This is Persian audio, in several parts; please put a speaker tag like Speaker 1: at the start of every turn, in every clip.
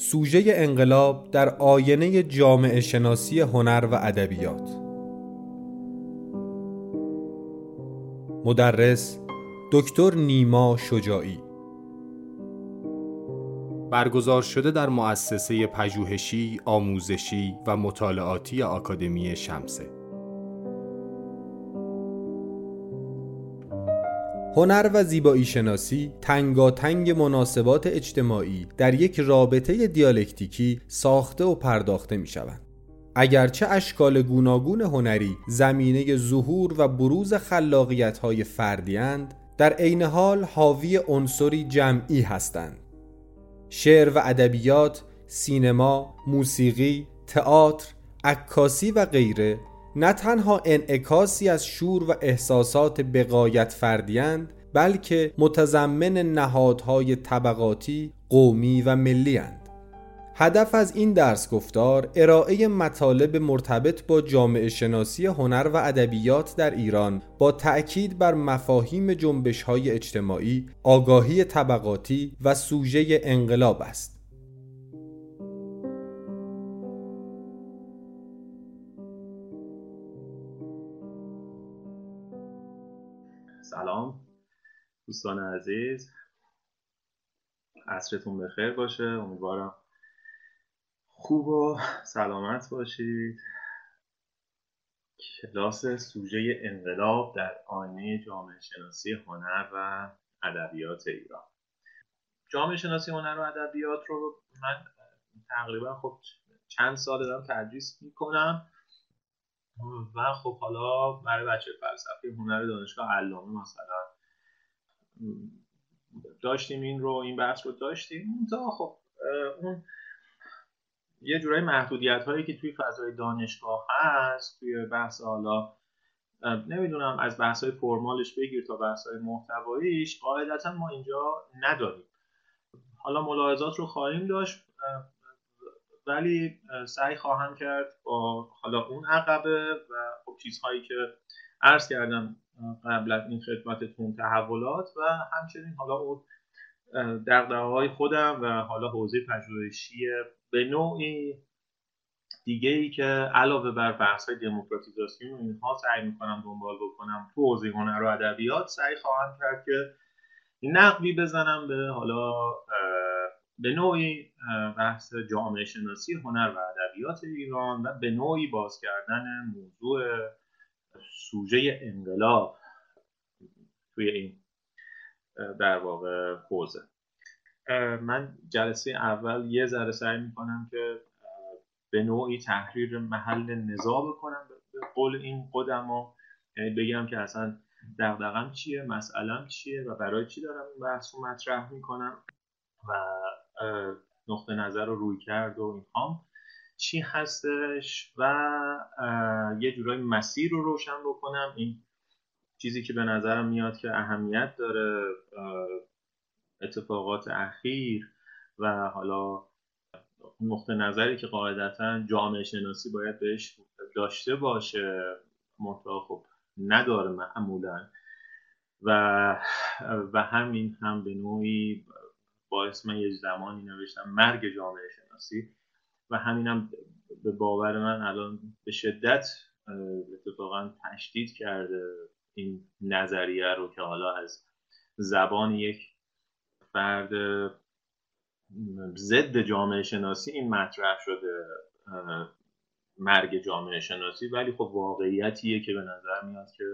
Speaker 1: سوژه انقلاب در آینه جامعه شناسی هنر و ادبیات. مدرس دکتر نیما شجاعی. برگزار شده در مؤسسه پژوهشی، آموزشی و مطالعاتی آکادمی شمسه. هنر و زیبایی شناسی تنگاتنگ مناسبات اجتماعی در یک رابطه دیالکتیکی ساخته و پرداخته می شوند. اگرچه اشکال گوناگون هنری زمینه ظهور و بروز خلاقیت های فردی در عین حال حاوی عنصری جمعی هستند. شعر و ادبیات، سینما، موسیقی، تئاتر، عکاسی و غیره نه تنها انعکاسی از شور و احساسات بقایت فردیند بلکه متضمن نهادهای طبقاتی، قومی و ملی اند. هدف از این درس گفتار ارائه مطالب مرتبط با جامعه شناسی هنر و ادبیات در ایران با تأکید بر مفاهیم جنبش های اجتماعی، آگاهی طبقاتی و سوژه انقلاب است.
Speaker 2: سلام دوستان عزیز. عصرتون بخیر باشه. امیدوارم خوب و سلامت باشید. کلاس سوژه انقلاب در آینه جامعه شناسی هنر و ادبیات ایران. جامعه شناسی هنر و ادبیات رو من تقریبا خب چند سال دارم تدریس می‌کنم. و خب حالا برای بچه فلسفه هنر دانشگاه علامه مثلا داشتیم این رو این بحث رو داشتیم. تا خب اون یه جورای محدودیت هایی که توی فضای دانشگاه هست توی بحث حالا نمی‌دونم از بحث های فرمالش بگیر تا بحث های محتواییش قاعدتا ما اینجا نداریم. حالا ملاحظات رو خواهیم داشت. ولی سعی خواهم کرد با حالا اون عقبه و خب چیزهایی که عرض کردم قبل از این خدمتتون تحولات و همچنین حالا اون دقدقه های خودم و حالا حوزه پژوهشی به نوعی دیگه ای که علاوه بر بحث های دموکراتیزاسیون و اینها سعی می‌کنم دنبال بکنم تو حوزه هنر و ادبیات سعی خواهم کرد که نقبی بزنم به حالا به نوعی بحث جامعه شناسی هنر و ادبیات ایران و به نوعی باز کردن موضوع سوژه انقلاب توی این در واقع حوزه. من جلسه اول یه ذره سعی می‌کنم که به نوعی تحریر محل نزا بکنم به قول این قدما یعنی بگم که اصلا دقدقم چیه مسئلم چیه و برای چی دارم این بحث رو مطرح می‌کنم و نقطه نظر رو روی کرد و اینهام چی هستش؟ و یه جورای مسیر رو روشن بکنم. این چیزی که به نظرم میاد که اهمیت داره اتفاقات اخیر و حالا نقطه نظری که قاعدتا جامعه شناسی باید بهش داشته باشه. منطقه خب نداره معمولا. و و همین هم به نوعی باعث من یه زمانی نوشتم مرگ جامعه شناسی. و همینم به باور من الان به شدت اتفاقا تشدید کرده این نظریه رو که حالا از زبان یک فرد ضد جامعه شناسی این مطرح شده مرگ جامعه شناسی. ولی خب واقعیتیه که به نظر میاد که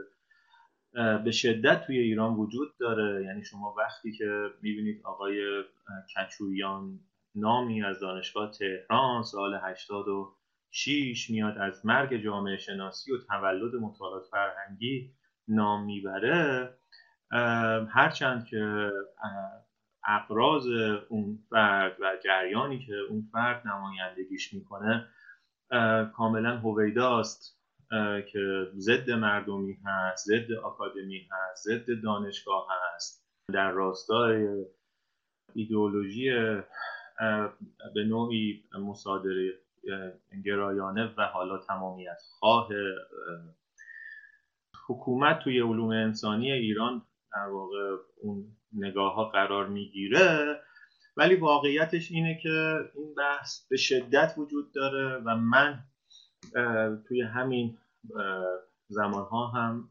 Speaker 2: به شدت توی ایران وجود داره. یعنی شما وقتی که می‌بینید آقای کچویان نامی از دانشگاه تهران سال 86 میاد از مرگ جامعه شناسی و تولد مطالعات فرهنگی نام می‌بره هرچند که اقراض اون فرد و جریانی که اون فرد نمایندگیش می‌کنه کاملا هویداست که ضد مردمی هست ضد آکادمی هست ضد دانشگاه هست. در راستای ایدئولوژی به نوعی مصادره گرایانه و حالا تمامیت خواه حکومت توی علوم انسانی ایران در واقع اون نگاه ها قرار می‌گیره. ولی واقعیتش اینه که این بحث به شدت وجود داره و من توی همین زمانها هم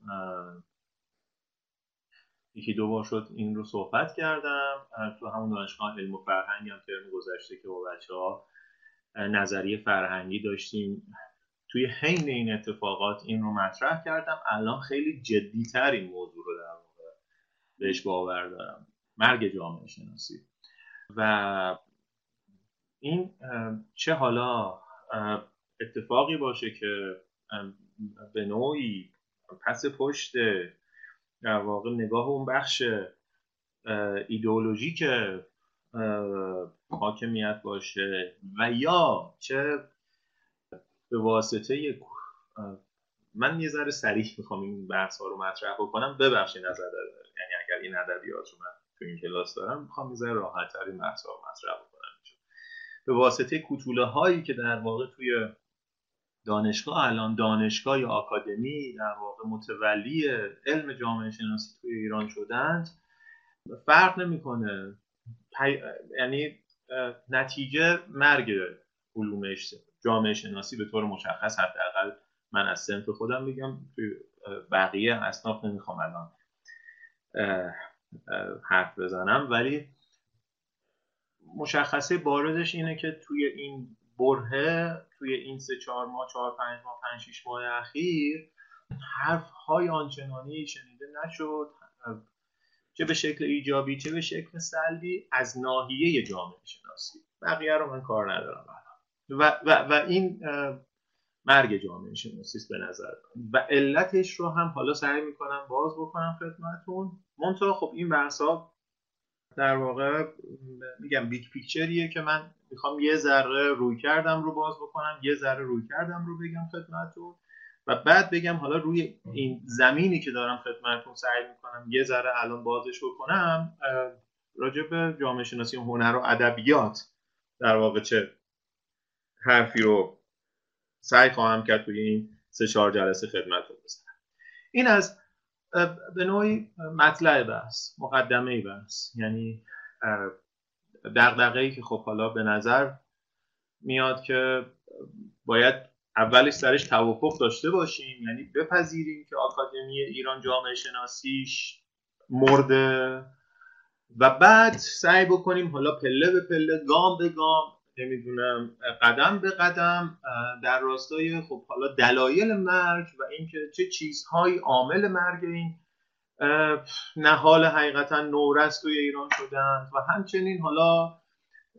Speaker 2: یکی دو بار شد این رو صحبت کردم. تو همون دانشگاه علم و فرهنگ هم ترم گذشته که با بچه ها نظریه فرهنگی داشتیم. توی حین این اتفاقات این رو مطرح کردم. الان خیلی جدیتر این موضوع رو در واقع بهش باور دارم. مرگ جامعه شناسی. و این چه حالا اتفاقی باشه که به نوعی پس پشت در واقع نگاه اون بخش ایدئولوژیک حاکمیت باشه و یا چه به واسطه من یه ذره سریح می‌خوام این بحث ها رو مطرح بکنم. ببخشید نظر یعنی اگر این ادبیات رو من تو این کلاس دارم می‌خوام یه ذره راحت تر این بحث ها رو مطرح بکنم. به واسطه کوتوله هایی که در واقع توی دانشگاه الان دانشگاه یا آکادمی در واقع متولی علم جامعه شناسی توی ایران شدند. فرق نمی‌کنه. یعنی نتیجه مرگ علوم جامعه شناسی به طور مشخص حداقل من از سنف خودم میگم. توی بقیه اصناف نمی‌خوام الان حرف بزنم. ولی مشخصه بارزش اینه که توی این برهه توی این سه چهار ماه چهار پنج ماه پنج شیش ماه اخیر حرف های آنچنانی شنیده نشد. چه به شکل ایجابی چه به شکل سلبی از ناحیه جامعه شناسی. بقیه رو من کار ندارم و, و, و این مرگ جامعه شناسی به نظر و علتش رو هم حالا سعی می‌کنم باز بکنم خدمتتون. منتها خب این بحث در واقع میگم بیگ پیکچریه که من می‌خوام یه ذره روی کردم رو باز بکنم یه ذره روی کردم رو بگم خدمتتون و بعد بگم حالا روی این زمینی که دارم خدمتتون سعی می‌کنم یه ذره الان بازش بکنم راجع به جامعه شناسی هنر و ادبیات در واقع چه حرفی رو سعی خواهم کرد توی این سه چهار جلسه خدمتتون بزنم. این از به نوعی مطلع بحث مقدمه بحث یعنی دقدقه ای که خب حالا به نظر میاد که باید اولش سرش توافق داشته باشیم یعنی بپذیریم که آکادمی ایران جامعه شناسیش مرده و بعد سعی بکنیم حالا پله به پله گام به گام نمی‌دونم قدم به قدم در راستای خب حالا دلایل مرگ و اینکه چه چیزهایی عامل مرگ این نهال حقیقتا نورست توی ایران شدن و همچنین حالا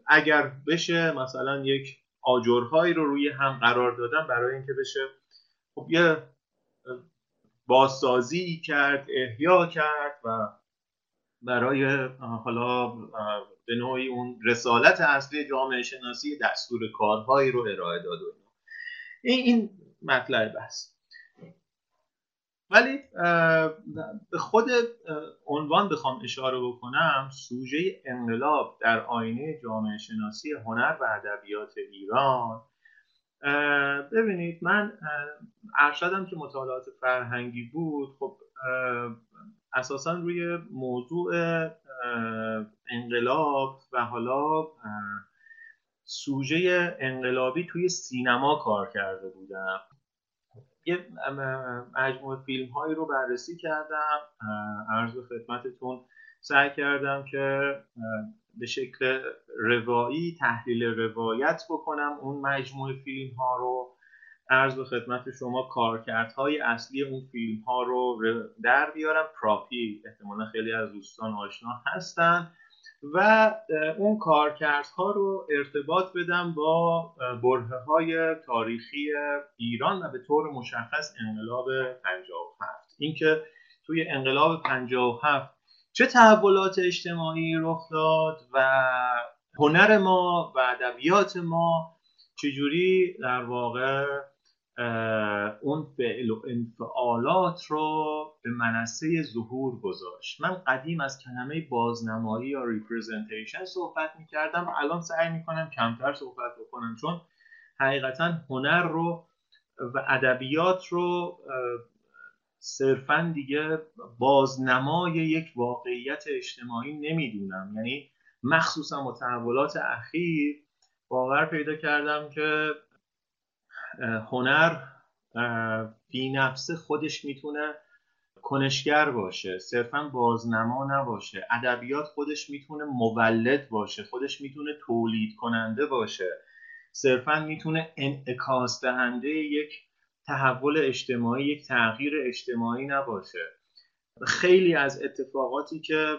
Speaker 2: اگر بشه مثلا یک آجرهایی رو روی هم قرار دادن برای اینکه بشه خب یه بازسازی کرد احیا کرد و برای حالا به نوعی اون رسالت اصلی جامعه شناسی دستور کارهایی رو ارائه داد و این این مطلب بحث ولی به خود عنوان بخوام اشاره بکنم سوژه انقلاب در آینه جامعه شناسی هنر و ادبیات ایران. ببینید من ارشدم که مطالعات فرهنگی بود. خب اساسا روی موضوع انقلاب و حالا سوژه انقلابی توی سینما کار کرده بودم. یه مجموعه فیلم هایی رو بررسی کردم. عرض به خدمتتون سعی کردم که به شکل روایی تحلیل روایت بکنم اون مجموعه فیلم ها رو. عرض خدمت شما کارکردهای اصلی اون فیلم ها رو در بیارم. پراپی احتمالا خیلی از دوستان آشنا هستن. و اون کارکردها رو ارتباط بدم با بره های تاریخی ایران و به طور مشخص انقلاب 57 اینکه توی انقلاب 57 چه تحولات اجتماعی رخ داد و هنر ما و ادبیات ما چجوری در واقع اون فعل و انفعالات رو به منصه ظهور گذاشت. من قدیم از کلمه بازنمایی یا ریپرزنتیشن صحبت می‌کردم. الان سعی می‌کنم کمتر صحبت بکنم چون حقیقتا هنر رو و ادبیات رو صرفا دیگه بازنمای یک واقعیت اجتماعی نمی‌دونم. یعنی مخصوصا با تحولات اخیر باور پیدا کردم که هنر بی نفسه خودش می‌تونه کنشگر باشه. صرفا بازنما نباشه. ادبیات خودش می‌تونه مولد باشه. خودش می‌تونه تولید کننده باشه. صرفا می‌تونه انعکاس دهنده یک تحول اجتماعی یک تغییر اجتماعی نباشه. خیلی از اتفاقاتی که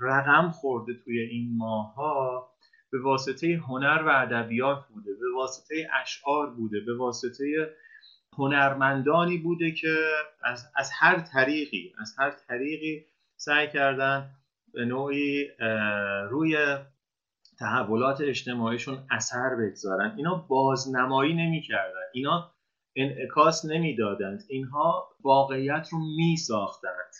Speaker 2: رقم خورده توی این ماها به واسطه هنر و ادبیات بوده به واسطه اشعار بوده به واسطه هنرمندانی بوده که از, از هر طریقی از هر طریقی سعی کردن به نوعی روی تحولات اجتماعیشون اثر بگذارن. اینا بازنمایی نمی‌کردن. اینا انعکاس نمی‌دادند. اینها واقعیت رو می ساختند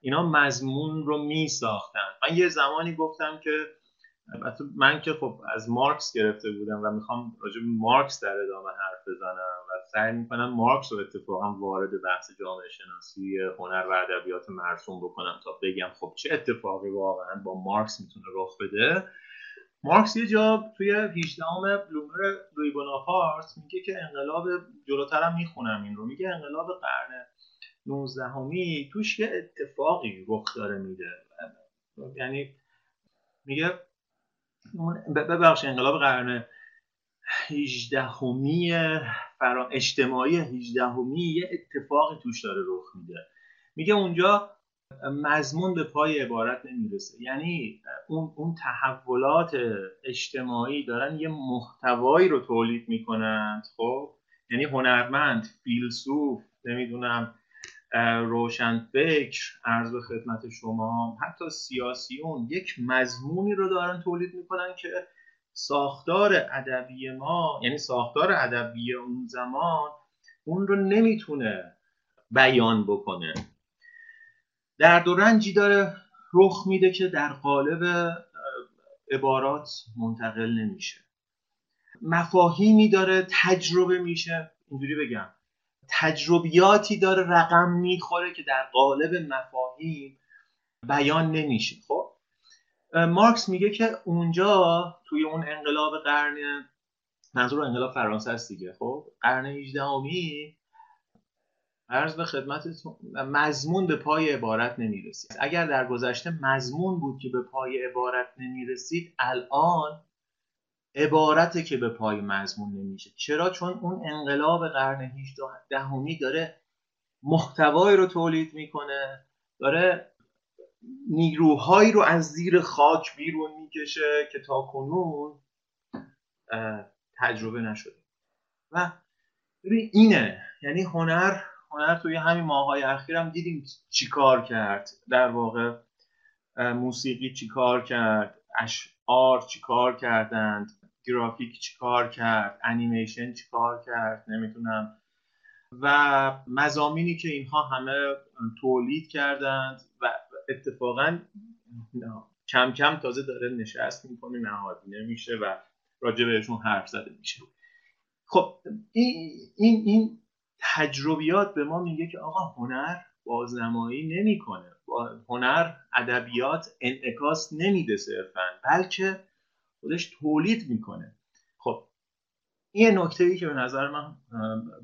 Speaker 2: اینا مضمون رو می ساختند من یه زمانی گفتم که من که خب از مارکس گرفته بودم و می‌خوام راجع مارکس در ادامه حرف بزنم و سعی می‌کنم مارکس رو اتفاقا وارد بحث جامعه شناسی هنر و ادبیات مرسوم بکنم تا بگم خب چه اتفاقی واقعا با مارکس می‌تونه رخ بده. مارکس یه جا توی 18 بلومر لوی بوناپارت میگه که انقلاب جلوترم می‌خونم این رو. میگه انقلاب قرن 19 همی توش یه اتفاقی رخ داره میده. یعنی میگه ببخش انقلاب قرن 18 همی فرا اجتماعی 18 همی یه اتفاقی توش داره رخ میده. میگه اونجا مضمون به پای عبارت نمی‌رسه. یعنی اون, اون تحولات اجتماعی دارن یه محتوایی رو تولید می‌کنند خب؟ یعنی هنرمند فیلسوف نمی‌دونم روشن فکر عرض به خدمت شما حتی سیاسیون یک مضمونی رو دارن تولید می‌کنن که ساختار ادبی ما یعنی ساختار ادبی اون زمان اون رو نمی‌تونه بیان بکنه. درد و رنجی داره رخ میده که در قالب عبارات منتقل نمیشه. مفاهیمی داره تجربه میشه. اینجوری بگم. تجربیاتی داره رقم می‌خوره که در قالب مفاهیم بیان نمیشه. خب؟ مارکس میگه که اونجا توی اون انقلاب قرن منظور انقلاب فرانسه است دیگه. خب؟ قرن 18 عرض به خدمتتون مضمون به پای عبارت نمی‌رسید. اگر در گذشته مضمون بود که به پای عبارت نمی‌رسید الان عبارته که به پای مضمون نمیشه. چرا؟ چون اون انقلاب قرن 18 دهمی داره محتوایی رو تولید می‌کنه داره نیروهایی رو از زیر خاک بیرون می‌کشه که تا کنون تجربه نشده. و ببین اینه یعنی هنر هنر توی همین ماهای اخیرم دیدیم چیکار کرد. در واقع موسیقی چیکار کرد اشعار چیکار کردند. گرافیک چیکار کرد انیمیشن چیکار کرد نمی‌تونم و مزامینی که اینها همه تولید کردند و اتفاقا کم کم تازه داره نشست می‌کنه نهادی نمیشه و راجع بهشون حرف زده میشه. خب این این این تجربیات به ما میگه که آقا هنر بازنمایی نمی‌کنه. هنر ادبیات انعکاس نمیده صرفا بلکه خودش تولید می‌کنه. خب این نکته ای که به نظر من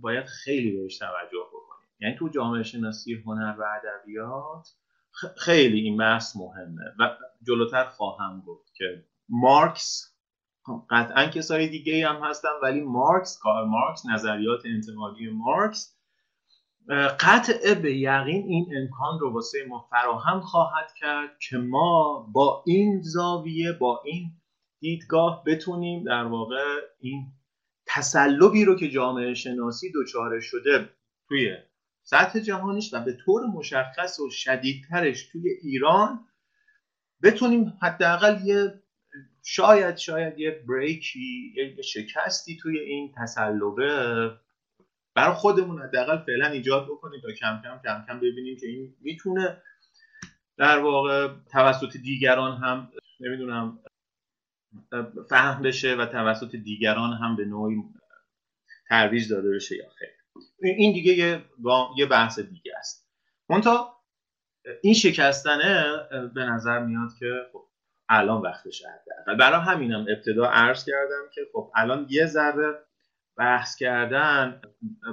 Speaker 2: باید خیلی بهش توجه بکنیم. یعنی تو جامعه شناسی هنر و ادبیات خیلی این بحث مهمه. و جلوتر خواهم گفت که مارکس قطعا کسای دیگه هم هستن ولی مارکس کار مارکس نظریات انتقادی مارکس قطع به یقین این امکان رو واسه ما فراهم خواهد کرد که ما با این زاویه با این دیدگاه بتونیم در واقع این تسلبی رو که جامعه شناسی دچار شده توی سطح جهانیش و به طور مشخص و شدیدترش توی ایران بتونیم حداقل یه شاید شاید یه بریکی یه شکستی توی این تسلبه برای خودمون حداقل فعلا ایجاد بکنیم تا کم کم کم کم ببینیم که این می‌تونه در واقع توسط دیگران هم نمی‌دونم فهم بشه و توسط دیگران هم به نوعی ترویج داده بشه یا خیر. این دیگه یه, یه بحث دیگه است. منتها این شکستنه به نظر میاد که خب الان وقتش حداقل. برای همینم ابتدا عرض کردم که خب الان یه ذره بحث کردن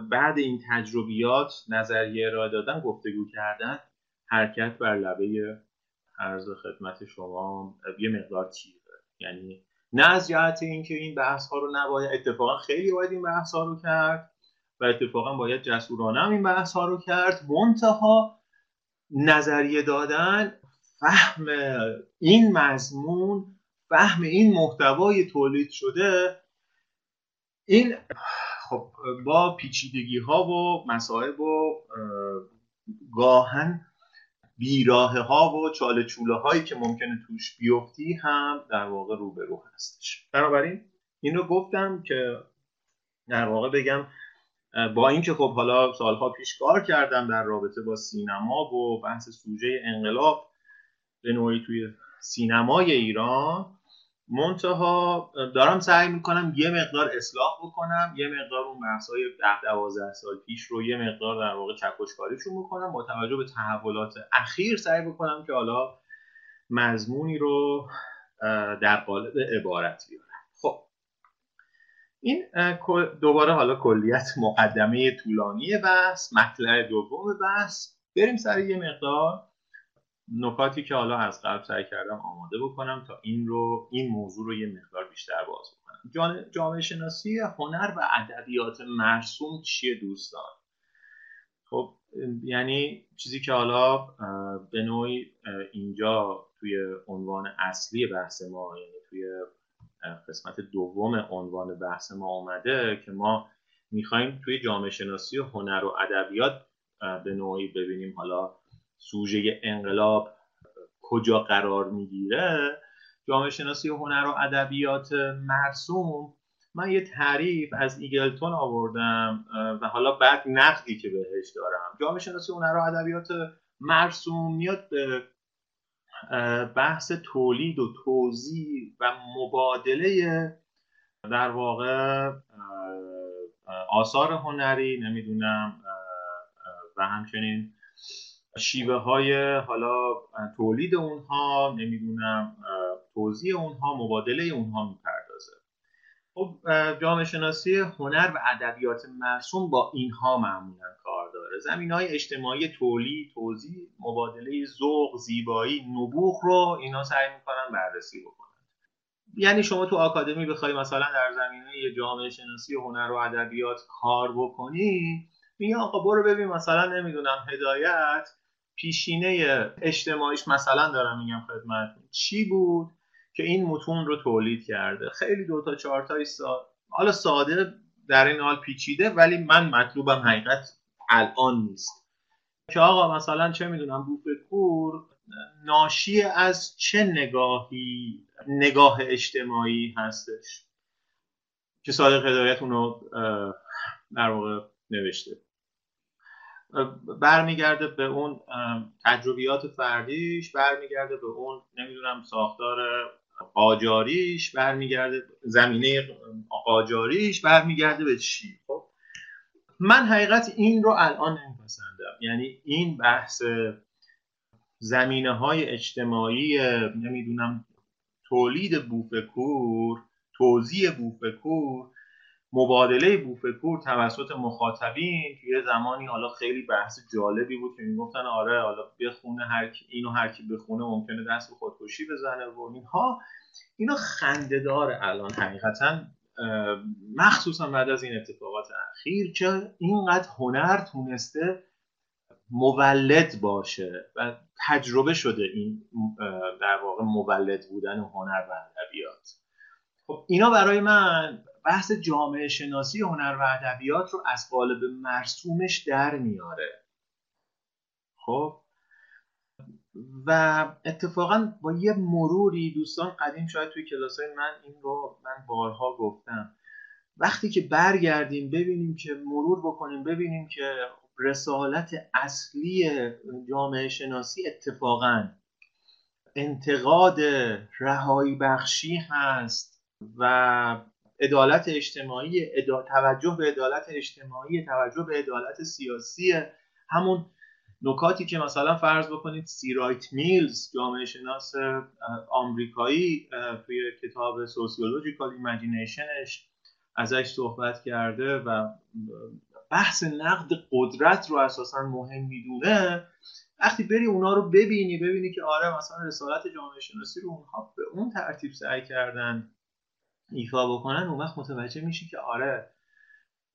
Speaker 2: بعد این تجربیات نظریه ارائه دادن گفتگو کردن حرکت بر لبه عرض خدمت شما یه مقدار تیره یعنی نه از جهت اینکه این بحث ها رو نباید اتفاقا خیلی باید این بحث ها رو کرد و اتفاقا باید جسورانه هم این بحث ها رو کرد. منتها نظریه دادن فهم این مضمون فهم این محتوای تولید شده این خب با پیچیدگی ها و مسائب و گاهن بیراه ها و چاله چوله هایی که ممکنه توش بیفتی هم در واقع روبرو هستش. بنابراین این رو گفتم که در واقع بگم با اینکه خب حالا سالها پیش کار کردم در رابطه با سینما و بحث سوژه انقلاب به نوعی توی سینمای ایران منتها دارم سعی می‌کنم یه مقدار اصلاح بکنم یه مقدار اون بحثای ده دوازده سال پیش رو یه مقدار در واقع چکشکاریشون بکنم با توجه به تحولات اخیر سعی بکنم که حالا مضمونی رو در قالب عبارت بیارم. خب. این دوباره حالا کلیت مقدمه طولانی بحث مطلع دوم بحث. بریم سر یه مقدار. نکاتی که حالا از قبل سعی کردم آماده بکنم تا این رو این موضوع رو یه مقدار بیشتر باز بکنم. جامعه شناسی هنر و ادبیات مرسوم چیه دوستان؟ خب یعنی چیزی که حالا به نوعی اینجا توی عنوان اصلی بحث ما یعنی توی قسمت دوم عنوان بحث ما آمده که ما می‌خوایم توی جامعه شناسی هنر و ادبیات به نوعی ببینیم حالا سوژه انقلاب کجا قرار می‌گیره جامعه شناسی هنر و ادبیات مرسوم. من یه تعریف از ایگلتون آوردم و حالا بعد نقدی که بهش دارم. جامعه شناسی هنر و ادبیات مرسوم میاد به بحث تولید و توضیح و مبادله در واقع آثار هنری نمی‌دونم و همچنین شیوه های حالا تولید اونها نمی‌دونم توضیح اونها مبادله اونها می‌پردازه. خب جامعه شناسی هنر و ادبیات مرسوم با اینها معمولا کار داره. زمین های اجتماعی تولید توضیح مبادله ذوق زیبایی نبوغ رو اینا سعی می‌کنن بررسی بکنن. یعنی شما تو آکادمی بخوای مثلا در زمینه جامعه شناسی هنر و ادبیات کار بکنی میگه آقا برو ببین مثلا نمی‌دونم هدایت پیشینه اجتماعیش مثلا دارم میگم خدمت. چی بود که این متون رو تولید کرده؟ خیلی دو تا چهار تا سا... حالا ساده در این حال پیچیده ولی من مطلوبم حقیقت الان نیست. که آقا مثلا چه می‌دونم بوفکور ناشی از چه نگاهی نگاه اجتماعی هستش؟ که صادق هدایت اونو در واقع نوشته. برمیگرده به اون تجربیات فردیش برمیگرده به اون نمی‌دونم ساختار قاجاریش برمیگرده زمینه قاجاریش برمیگرده به چی؟ خب من حقیقت این رو الان نمیپسندم. یعنی این بحث زمینه های اجتماعی نمی‌دونم تولید بوفکور توزیع بوفکور مبادله بوفکور توسط مخاطبین توی زمانی حالا خیلی بحث جالبی بود که می‌گفتن آره حالا بخونه هر اینو هر کی بخونه ممکنه دست به خودکشی بزنه و اینها. اینا خندهدار الان حقیقتا مخصوصا بعد از این اتفاقات اخیر که اینقدر هنر تونسته مولد باشه و تجربه شده این در واقع مولد بودن هنر و ادبیات. خب اینا برای من بحث جامعه شناسی هنر و ادبیات رو از قالب مرسومش در میاره. خب؟ و اتفاقا با یه مروری دوستان قدیم شاید توی کلاس های من این رو من بارها گفتم. وقتی که برگردیم ببینیم که مرور بکنیم ببینیم که رسالت اصلی جامعه شناسی اتفاقا انتقاد رهایی بخشی هست و عدالت اجتماعی توجه به عدالت اجتماعی توجه به عدالت سیاسی. همون نکاتی که مثلا فرض بکنید سی رایت میلز جامعه شناس آمریکایی توی کتاب Sociological Imagination ش ازش صحبت کرده و بحث نقد قدرت رو اساسا مهم می‌دونه. وقتی بری اونا رو ببینی ببینی که آره مثلا رسالت جامعه شناسی رو اونها به اون ترتیب سعی کردن ایفا بکنن اون وقت متوجه میشی که آره.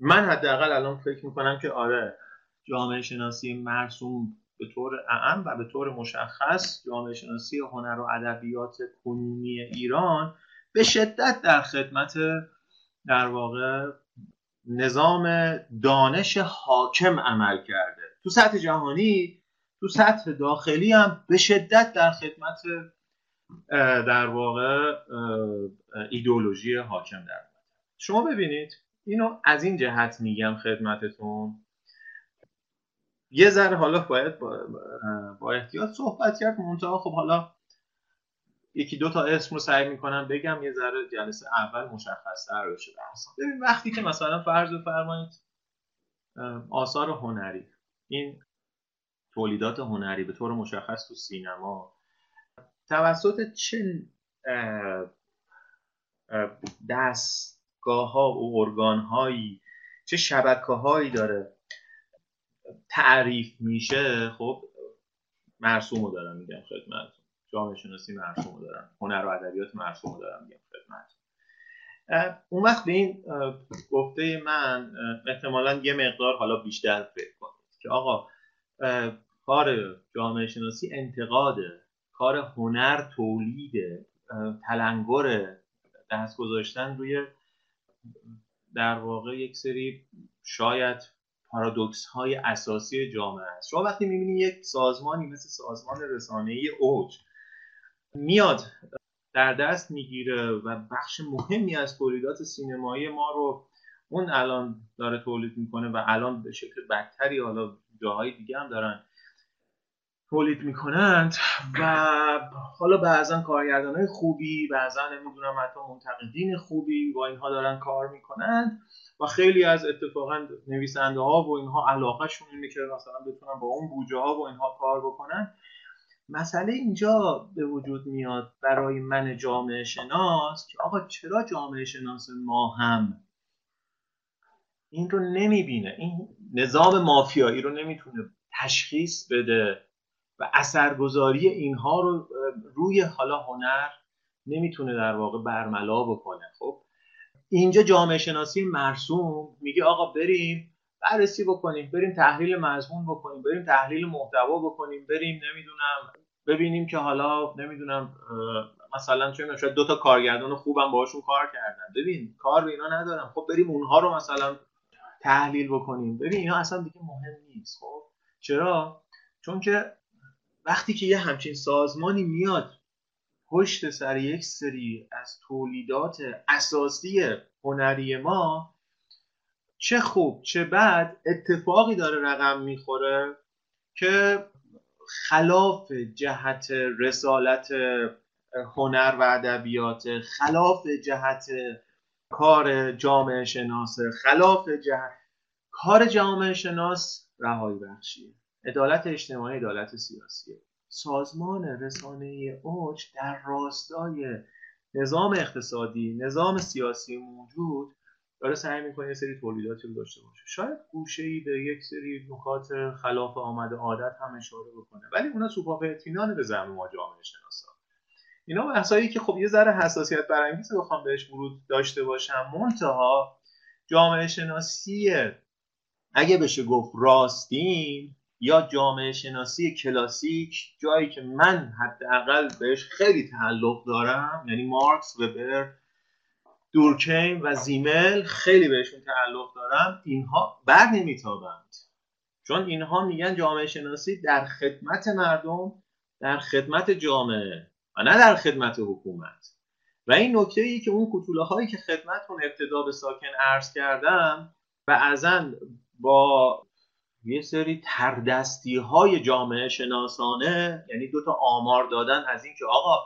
Speaker 2: من حداقل الان فکر می‌کنم که آره جامعه شناسی مرسوم به طور اعم و به طور مشخص جامعه شناسی هنر و ادبیات کنونی ایران به شدت در خدمت در واقع نظام دانش حاکم عمل کرده. تو سطح جهانی تو سطح داخلی هم به شدت در خدمت در واقع ایدولوژی حاکم در شما ببینید اینو از این جهت میگم خدمتتون. یه ذره حالا باید با, احتیاط صحبت کرد. منتها خب حالا یکی دو تا اسم رو سعی می‌کنم بگم. یه ذره جلسه اول مشخص تر بشه. ببین وقتی که مثلا فرض بفرمایید آثار هنری این تولیدات هنری به طور مشخص تو سینما توسط چه دستگاه ها و ارگان هایی چه شبکه هایی داره؟ تعریف میشه؟ خب مرسوم رو دارم میگم خدمت جامعه شناسی مرسوم رو دارم. هنر و ادبیات مرسوم رو دارم میگم خدمت اون وقت به این گفته من احتمالا یه مقدار حالا بیشتر فکر کنید که آقا کار جامعه شناسی انتقاده. کار هنر تولیده تلنگر دست گذاشتن روی در واقع یک سری شاید پارادوکس های اساسی جامعه است. شما وقتی می‌بینی یک سازمانی مثل سازمان رسانه‌ای اوج میاد در دست می‌گیره و بخش مهمی از تولیدات سینمایی ما رو اون الان داره تولید می‌کنه و الان به شکل بدتری حالا جاهای دیگه هم دارن تولید می‌کنند و حالا بعضا کارگردان های خوبی بعضا نمی‌دونم حتی منتقدین خوبی با اینها دارن کار می‌کنند و خیلی از اتفاقا نویسنده ها و اینها علاقهشون اینه که مثلا بتونن با اون بوجه ها و اینها کار بکنن. مسئله اینجا به وجود میاد برای من جامعه شناس که آقا چرا جامعه شناس ما هم این رو نمی‌بینه؟ این نظام مافیایی رو نمی‌تونه تشخیص بده. و اثرگذاری اینها رو روی حالا هنر نمی‌تونه در واقع برملا بکنه. خب اینجا جامعه شناسی مرسوم میگه آقا بریم بررسی بکنیم بریم تحلیل مضمون بکنیم بریم تحلیل محتوا بکنیم بریم نمی‌دونم ببینیم که حالا نمی‌دونم مثلا چه شاید دو تا کارگردان خوبم باشون کار کردن. ببین کار به اینا ندارم. خب بریم اونها رو مثلا تحلیل بکنیم. ببین اینا اصلا دیگه مهم نیست. خب چرا؟ چون که وقتی که یه همچین سازمانی میاد پشت سر یک سری از تولیدات اساسی هنری ما چه خوب چه بد اتفاقی داره رقم می‌خوره که خلاف جهت رسالت هنر و ادبیات خلاف جهت کار جامعه شناس خلاف جهت کار جامعه شناس رهایی بخشیه. عدالت اجتماعی عدالت سیاسی. سازمان رسانه اوج در راستای نظام اقتصادی نظام سیاسی موجود داره سعی می‌کنه یه سری تولیداتی رو داشته باشه. شاید گوشه ای به یک سری نکات خلاف آمده عادت هم اشاره بکنه. ولی اونا سوپاپ اطمینان به زمین ما جامعه شناسا. اینا بحثایی که خب یه ذره حساسیت برانگیز بخوام بهش ورود داشته باشم. منتها جامعه شناسی اگه بشه گفت راستین یا جامعه شناسی کلاسیک جایی که من حداقل بهش خیلی تعلق دارم یعنی مارکس وبر دورکیم و زیمل خیلی بهشون تعلق دارم اینها بر نمیتابند. چون اینها میگن جامعه شناسی در خدمت مردم در خدمت جامعه و نه در خدمت حکومت. و این نکته ای که اون کتوله هایی که خدمتون ابتدا به ساکن عرض کردم و ازن با یه سری تردستی های جامعه شناسانه یعنی دو تا آمار دادن از اینکه آقا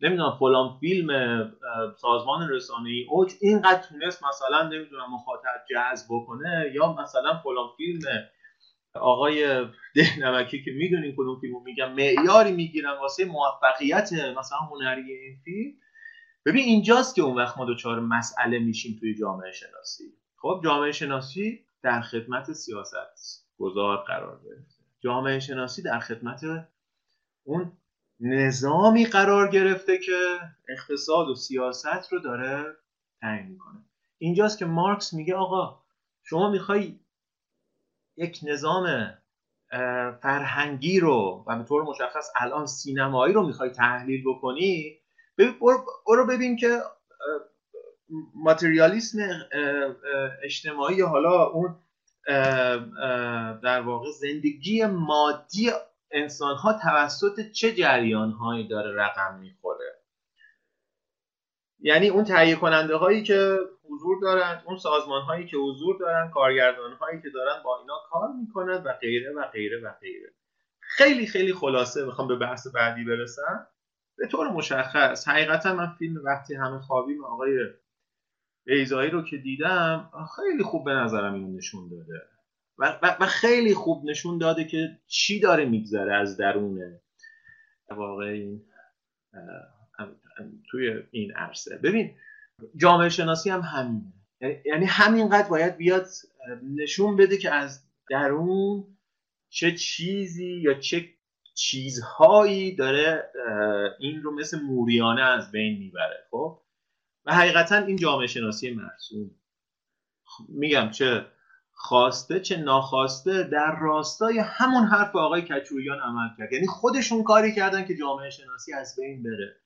Speaker 2: نمی‌دونم فلان فیلم سازمان رسانه ای اوج اینقدر تونست مثلا نمی‌دونم مخاطب جذب بکنه یا مثلا فلان فیلم آقای دهنمکی که می‌دونین کدوم فیلمو میگم معیاری می‌گیرن واسه موفقیت مثلا هنری این فیلم. ببین اینجاست که اون وقت ما دوچار مسئله میشیم توی جامعه شناسی. خب جامعه شناسی در خدمت سیاست گذار قرار گرفته. جامعه شناسی در خدمت اون نظامی قرار گرفته که اقتصاد و سیاست رو داره تعیین می‌کنه. اینجاست که مارکس میگه آقا شما می‌خوای یک نظام فرهنگی رو و به طور مشخص الان سینمایی رو می‌خوای تحلیل بکنی برو ببین که ماتریالیسم اجتماعی حالا اون در واقع زندگی مادی انسان ها توسط چه جریان هایی داره رقم می‌خوره؟ یعنی اون تهیه کننده هایی که حضور دارن اون سازمان هایی که حضور دارن کارگردان هایی که دارن با اینا کار می‌کنن و غیره و غیره و غیره. خیلی خیلی خلاصه می‌خوام به بحث بعدی برسم. به طور مشخص حقیقتا من فیلم وقتی همه خوابیم آقای بیزایی رو که دیدم خیلی خوب به نظرم اینو نشون داده. و, و, خیلی خوب نشون داده که چی داره میگذره از درونه واقع این توی این عرصه. ببین جامعه شناسی هم همینه. یعنی همینقدر باید بیاد نشون بده که از درون چه چیزی یا چه چیزهایی داره این رو مثل موریانه از بین می‌بره خب؟ و حقیقتا این جامعه شناسی مرسوم. میگم چه خواسته چه ناخواسته در راستای همون حرف آقای کچوریان عمل کرد. یعنی خودشون کاری کردن که جامعه شناسی از بین بره.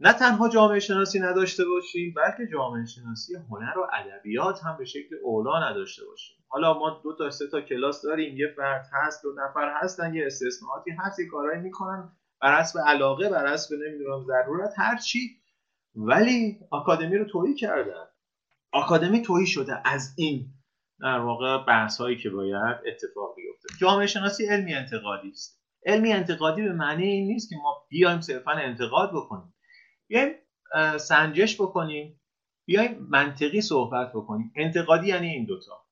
Speaker 2: نه تنها جامعه شناسی نداشته باشیم بلکه جامعه شناسی هنر و ادبیات هم به شکل اولا نداشته باشیم. حالا ما دو تا سه تا کلاس داریم یه فرد هست دو نفر هستن یه استثناءاتی هست یه کارهایی می‌کنن. بر حسب علاقه بر حسب نمی‌دونم ضرورت هر چی ولی آکادمی رو تویی کردن. آکادمی تویی شده از این در واقع بحث هایی که باید اتفاق بیفته. جامعه شناسی علمی انتقادی است. علمی انتقادی به معنی این نیست که ما بیایم صرفا انتقاد بکنیم. بیایم سنجش بکنیم. بیایم منطقی صحبت بکنیم. انتقادی یعنی این دوتا.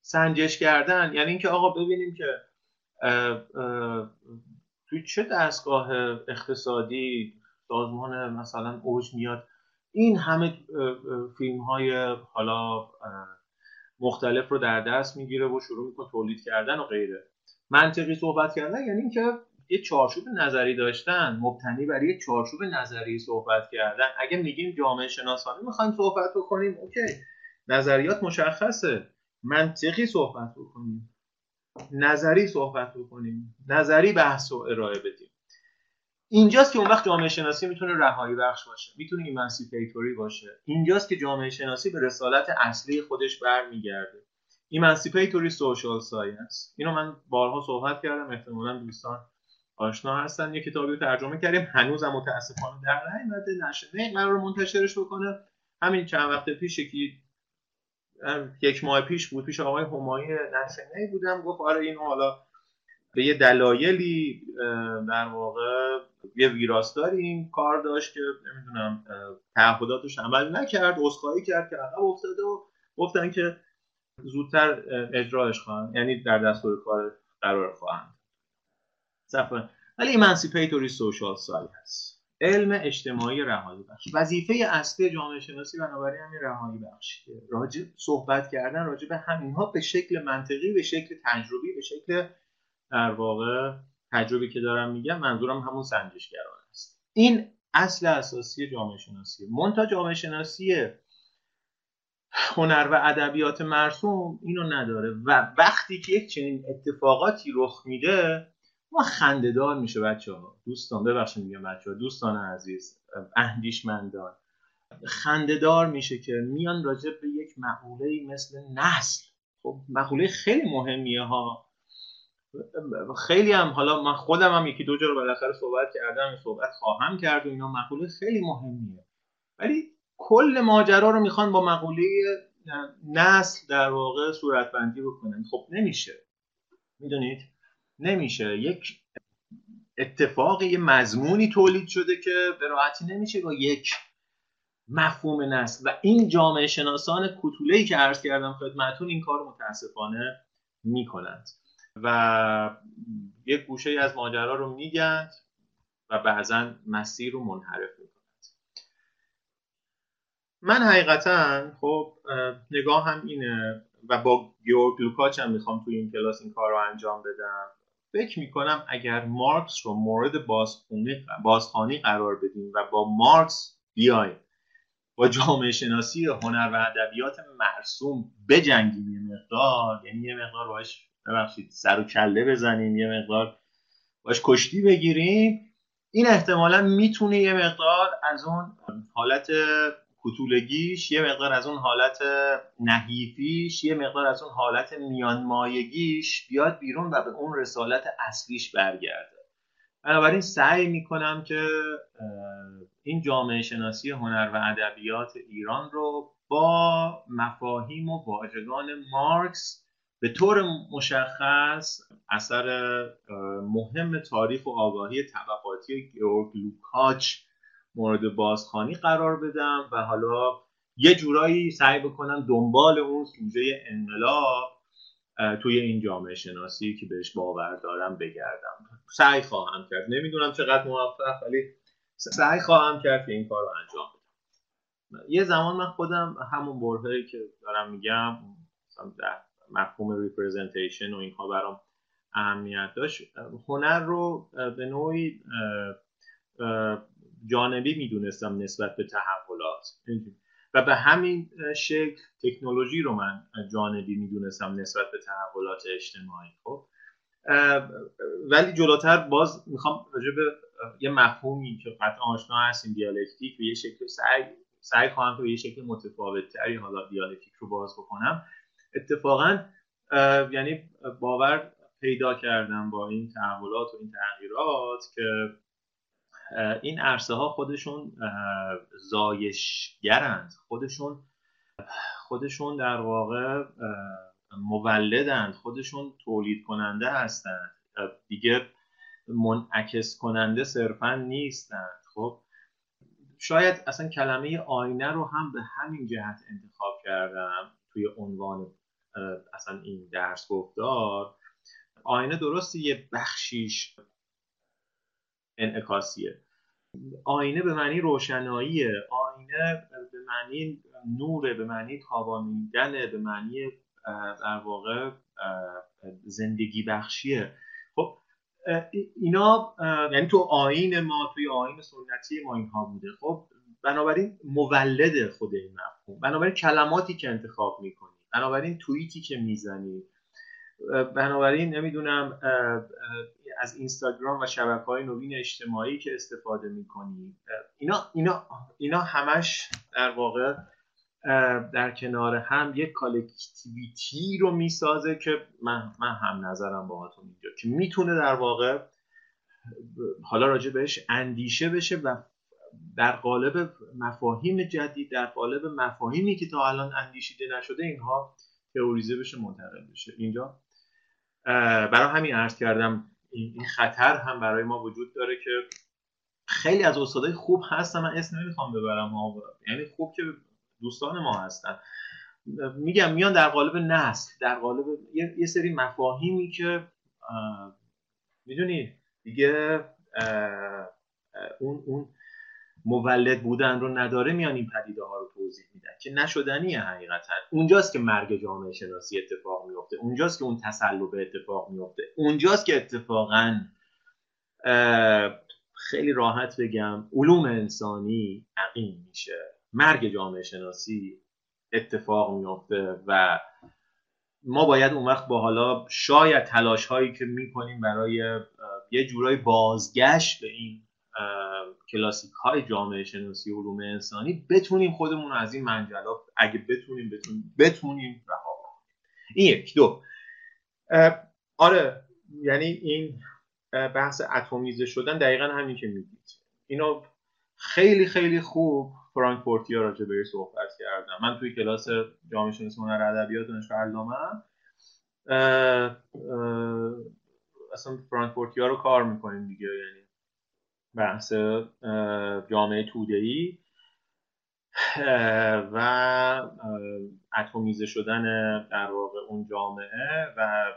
Speaker 2: سنجش کردن یعنی اینکه آقا ببینیم که توی چه دستگاه اقتصادی سازمان مثلا اوج میاد. این همه فیلم های حالا مختلف رو در دست می‌گیره و شروع می‌کنه تولید کردن و غیره. منطقی صحبت کردن یعنی اینکه یه چارچوب نظری داشتن مبتنی بر یه چارچوب نظری صحبت کردن. اگه میگیم جامعه شناسانه می‌خوایم صحبت بکنیم okay. نظریات مشخصه. منطقی صحبت بکنیم. نظری صحبت بکنیم. نظری بحث و ارائه بدیم. اینجاست که اون وقت جامعه شناسی می‌تونه رهایی بخش باشه می‌تونه emancipatory باشه. اینجاست که جامعه شناسی به رسالت اصلی خودش برمیگرده. Emancipatory social science. اینو من بارها صحبت کردم احتمالا دوستان آشنا هستن. یه کتابی رو ترجمه کردیم هنوزم متاسفانه در نیومده نشده. من رو منتشرش بکنه همین چند وقت پیش که یک ماه پیش بود پیش آقای همایی نشنه بودم. گفت آره این حالا به یه دلایلی در واقع یه ویراس داریم کار داشت که نمی‌دونم تعهداتش عمل نکرد عذرخواهی کرد که عقب افتاده و گفتن که زودتر اجراش خواهند یعنی در دستور کار قرار خواهند. صفحه. ولی ایمانسیپیتوری سوشال هست علم اجتماعی رهایی بخش. وظیفه اصلی جامعه شناسی بنابراین همین رهایی بخش. راجع صحبت کردن راجع به همینها به شکل منطقی به شکل تجربی به شکل در واقع تجربی که دارم میگم منظورم همون سنجشگران است. این اصل اساسی جامعه شناسی. مونتا جامعه شناسی هنر و ادبیات مرسوم اینو نداره و وقتی که یک چنین اتفاقاتی رخ میده ما خندهدار میشه بچه ها دوستان ببخشید میگم بچه ها دوستان عزیز اندیشمندان. خندهدار میشه که میان راجع به یک مقوله مثل نسل. خب مقوله خیلی مهمیه ها. خیلی هم حالا من خودم هم یکی دو جا رو بالاخره صحبت کردم صحبت خواهم کرد و اینا مقوله خیلی مهمیه. ولی کل ماجرا رو می‌خوان با مقوله نسل در واقع صورتبندی بکنن. خب نمیشه. می‌دونید؟ نمیشه. یک اتفاق یه مضمونی تولید شده که به راحتی نمیشه با یک مفهوم نسل. و این جامعه شناسان کتوله که عرض کردم خدمتون این کار متاسفانه می‌کنند. و یک گوشه از ماجرا رو میگن و بعضا مسیر رو منحرف می‌کنند. من حقیقتا خب نگاهم اینه و با گیورگ لوکاچ هم می‌خوام توی این کلاس این کار رو انجام بدم. فکر می‌کنم اگر مارکس رو مورد بازخوانی قرار بدیم و با مارکس بیایم با جامعه شناسی هنر و ادبیات مرسوم بجنگیم یه مقدار یعنی یه مقدار باش ببخشید سر و کله بزنیم یه مقدار. باش کشتی بگیریم. این احتمالا می‌تونه یه مقدار از اون حالت کتولگیش یه مقدار از اون حالت نحیفیش یه مقدار از اون حالت میانمایگیش بیاد بیرون و به اون رسالت اصلیش برگرده. بنابراین سعی می‌کنم که این جامعه شناسی هنر و ادبیات ایران رو با مفاهیم و واژگان مارکس به طور مشخص اثر مهم تاریخ و آگاهی طبقاتی گیورگ لوکاچ مورد بازخانی قرار بدم و حالا یه جورایی سعی بکنم دنبال اون سوژه انقلاب توی این جامعه شناسی که بهش باور دارم بگردم. سعی خواهم کرد. نمی‌دونم چقدر موفق ولی سعی خواهم کرد که این کار رو انجام بدم. یه زمان من خودم همون برهایی که دارم میگم در مفهوم representation و اینها برام اهمیت داشت. هنر رو به نوعی جانبی می‌دونستم نسبت به تحولات. و به همین شکل تکنولوژی رو من جانبی می‌دونستم نسبت به تحولات اجتماعی. خب ولی جلوتر باز می‌خوام راجع به یه مفهومی که قطعا آشنا هستیم دیالکتیک به یه شکل سعی سعی خواهم به یه شکل متفاوت تری حالا دیالکتیک رو باز بکنم. اتفاقا یعنی باور پیدا کردم با این تحولات و این تغییرات که این عرصه ها خودشون زایشگرند. خودشون خودشون در واقع مولدند. خودشون تولید کننده هستند. دیگه منعکس کننده صرفا نیستند. خب شاید اصلا کلمه آینه رو هم به همین جهت انتخاب کردم توی عنوان اصلا این درس گفتار. آینه درست یه بخشیش انعکاسیه. آینه به معنی روشناییه. آینه به معنی نوره به معنی تابانیدنه به معنی در واقع زندگی بخشیه. خب اینا یعنی تو آین ما توی آین سنتی ما اینها بوده. خب بنابراین مولد خود این مفهوم. بنابراین کلماتی که انتخاب می‌کنی بنابراین توییتی که می‌زنی. بنابراین نمی‌دونم از اینستاگرام و شبکه های نوین اجتماعی که استفاده می‌کنی. اینا, اینا, اینا همش در واقع در کنار هم یک collectivity رو می‌سازه که من, من هم نظرم باهاتون اینجا. که می‌تونه در واقع حالا راجع بهش اندیشه بشه و در قالب مفاهیم جدید در قالب مفاهیمی که تا الان اندیشیده نشده اینها تئوریزه بشه منتقل بشه. اینجا برای همین عرض کردم این خطر هم برای ما وجود داره که خیلی از استادای خوب هستن. من اسم نمی‌خوام ببرم ها. یعنی خوب که دوستان ما هستن. میگم میان در قالب نسل در قالب یه, سری مفاهیمی که می‌دونی دیگه اون اون مولد بودن رو نداره میان این پدیده ها رو توضیح میدن. که نشدنیه حقیقتا. اونجاست که مرگ جامعه شناسی اتفاق میفته اونجاست که اون تسلب اتفاق میفته اونجاست که اتفاقا خیلی راحت بگم علوم انسانی عقیم میشه. مرگ جامعه شناسی اتفاق میفته و ما باید اون وقت با حالا شاید تلاش هایی که می‌کنیم برای یه جورای بازگشت به این کلاسیک های جامعه شناسی علوم انسانی بتونیم خودمون از این منجلات اگه بتونیم بتونیم بتونیم رها این یک دو. آره یعنی این بحث اتمیزه شدن دقیقا همین که میگید. اینو خیلی خیلی خوب فرانکفورتی ها راجع به صحبت کردم. من توی کلاس جامعه شناسی هنر ادبیات دانشگاه علامه اصلا فرانکفورتی ها رو کار می‌کنیم دیگه. یعنی بحث جامعه توده‌ای. و اتمیزه شدن در واقع اون جامعه و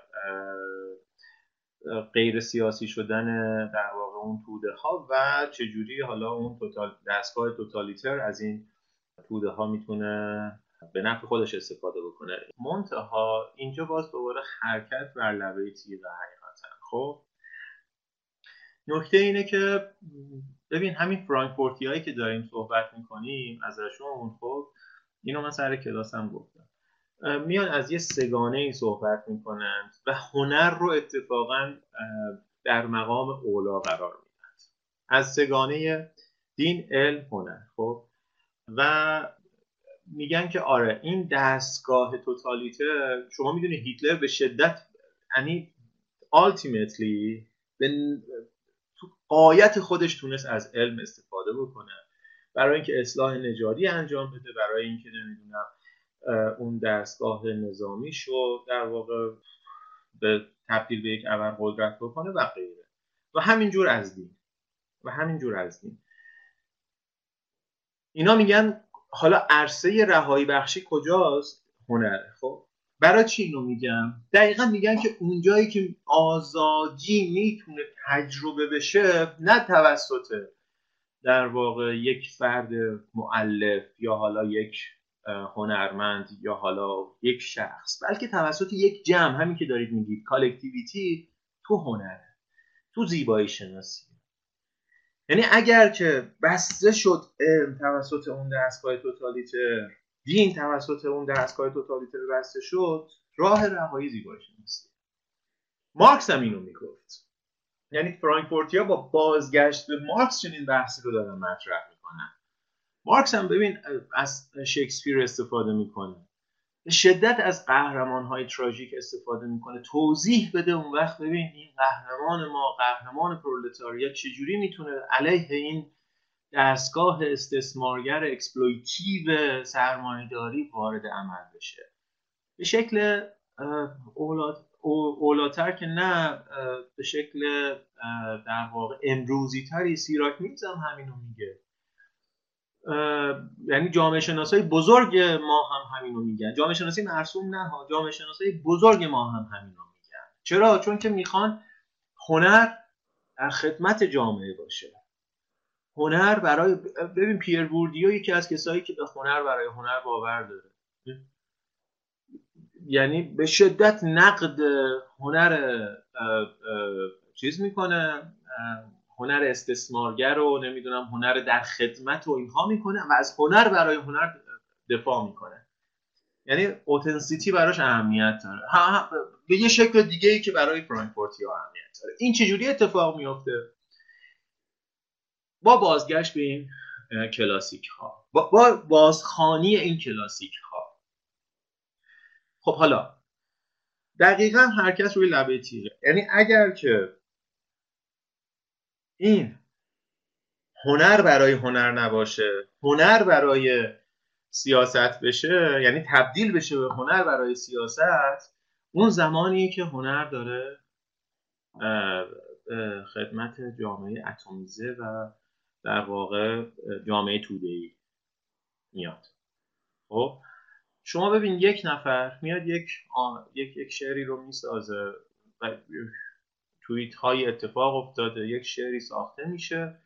Speaker 2: غیر سیاسی شدن در واقع اون توده ها و چجوری حالا اون توتال دستگاه توتالیتر از این توده ها می‌تونه به نفع خودش استفاده بکنه. منتها اینجا باز دوباره حرکت بر لبه تیغ حقیقتا خب؟ نکته اینه که ببین همین فرانکفورتی هایی که داریم صحبت می‌کنیم ازشون خب اینو من سر کلاسم گفتم. میان از یه سگانه ای صحبت می‌کنند و هنر رو اتفاقا در مقام اولا قرار میدن. از سگانه دین علم هنر خب. و میگن که آره این دستگاه توتالیتر شما می‌دونی هیتلر به شدت یعنی ultimately به تو قایت خودش تونست از علم استفاده بکنه. برای اینکه اصلاح نژادی انجام بده برای اینکه نمی‌دونم اون دستگاه نظامی شو در واقع به تبدیل به یک قدرت بکنه و غیره. و همینجور از دین. و همینجور از دین. اینا میگن حالا عرصه رهایی بخشی کجاست؟ هنره خب برای چی اینو میگم؟ دقیقا میگن که اونجایی که آزادی می‌تونه تجربه بشه نه توسط در واقع یک فرد معلف یا حالا یک هنرمند یا حالا یک شخص بلکه توسط یک جمع همین که دارید میگید کالکتیویتی تو هنره تو زیبایی شناسی. یعنی اگر که بسته شد توسط اون دستگاه توتالیتر دین توسط اون دستگاه توتالیتر بسته شد راه رهایی زیبایی شناسی مارکس هم اینو می‌گفت. یعنی فرانکفورتیا با بازگشت به مارکس چنین بحثی رو دارن مطرح می‌کنن. مارکس هم ببین از شکسپیر استفاده می‌کنه. به شدت از قهرمان های تراژیک استفاده می‌کنه. توضیح بده اون وقت ببین این قهرمان ما قهرمان پرولتاریا چجوری می‌تونه علیه این دستگاه استثمارگر exploitative سرمایه‌داری وارد عمل بشه. به شکل اولاتر که نه به شکل در واقع امروزی تری سیراک میزم همینو میگه. یعنی جامعه شناسای بزرگ ما هم همینو میگن. جامعه شناسی مرسوم نه ها جامعه شناسای بزرگ ما هم همینو میگن. چرا؟ چون که می‌خوان هنر در خدمت جامعه باشه. هنر برای ببین پیر بوردیو یکی از کسایی که به هنر برای هنر باور داره. یعنی به شدت نقد هنر چیز می‌کنه هنر استثمارگر و نمی‌دونم هنر در خدمت و اینها می‌کنه و از هنر برای هنر دفاع می‌کنه. یعنی اوتنسیتی براش اهمیت داره. به یه شکل دیگه ای که برای فرانکفورتی ها اهمیت داره. این چجوری اتفاق میفته با بازگشت به این کلاسیک ها با, با بازخانی این کلاسیک ها خب حالا دقیقا حرکت روی لبه تیره. یعنی اگر که این هنر برای هنر نباشه هنر برای سیاست بشه یعنی تبدیل بشه به هنر برای سیاست اون زمانیه که هنر داره خدمت جامعه اتمیزه و در واقع جامعه ای میاد. خب؟ شما ببین یک نفر میاد یک یک یک شعری رو می‌سازه و توییت های اتفاق افتاده یک شعری ساخته میشه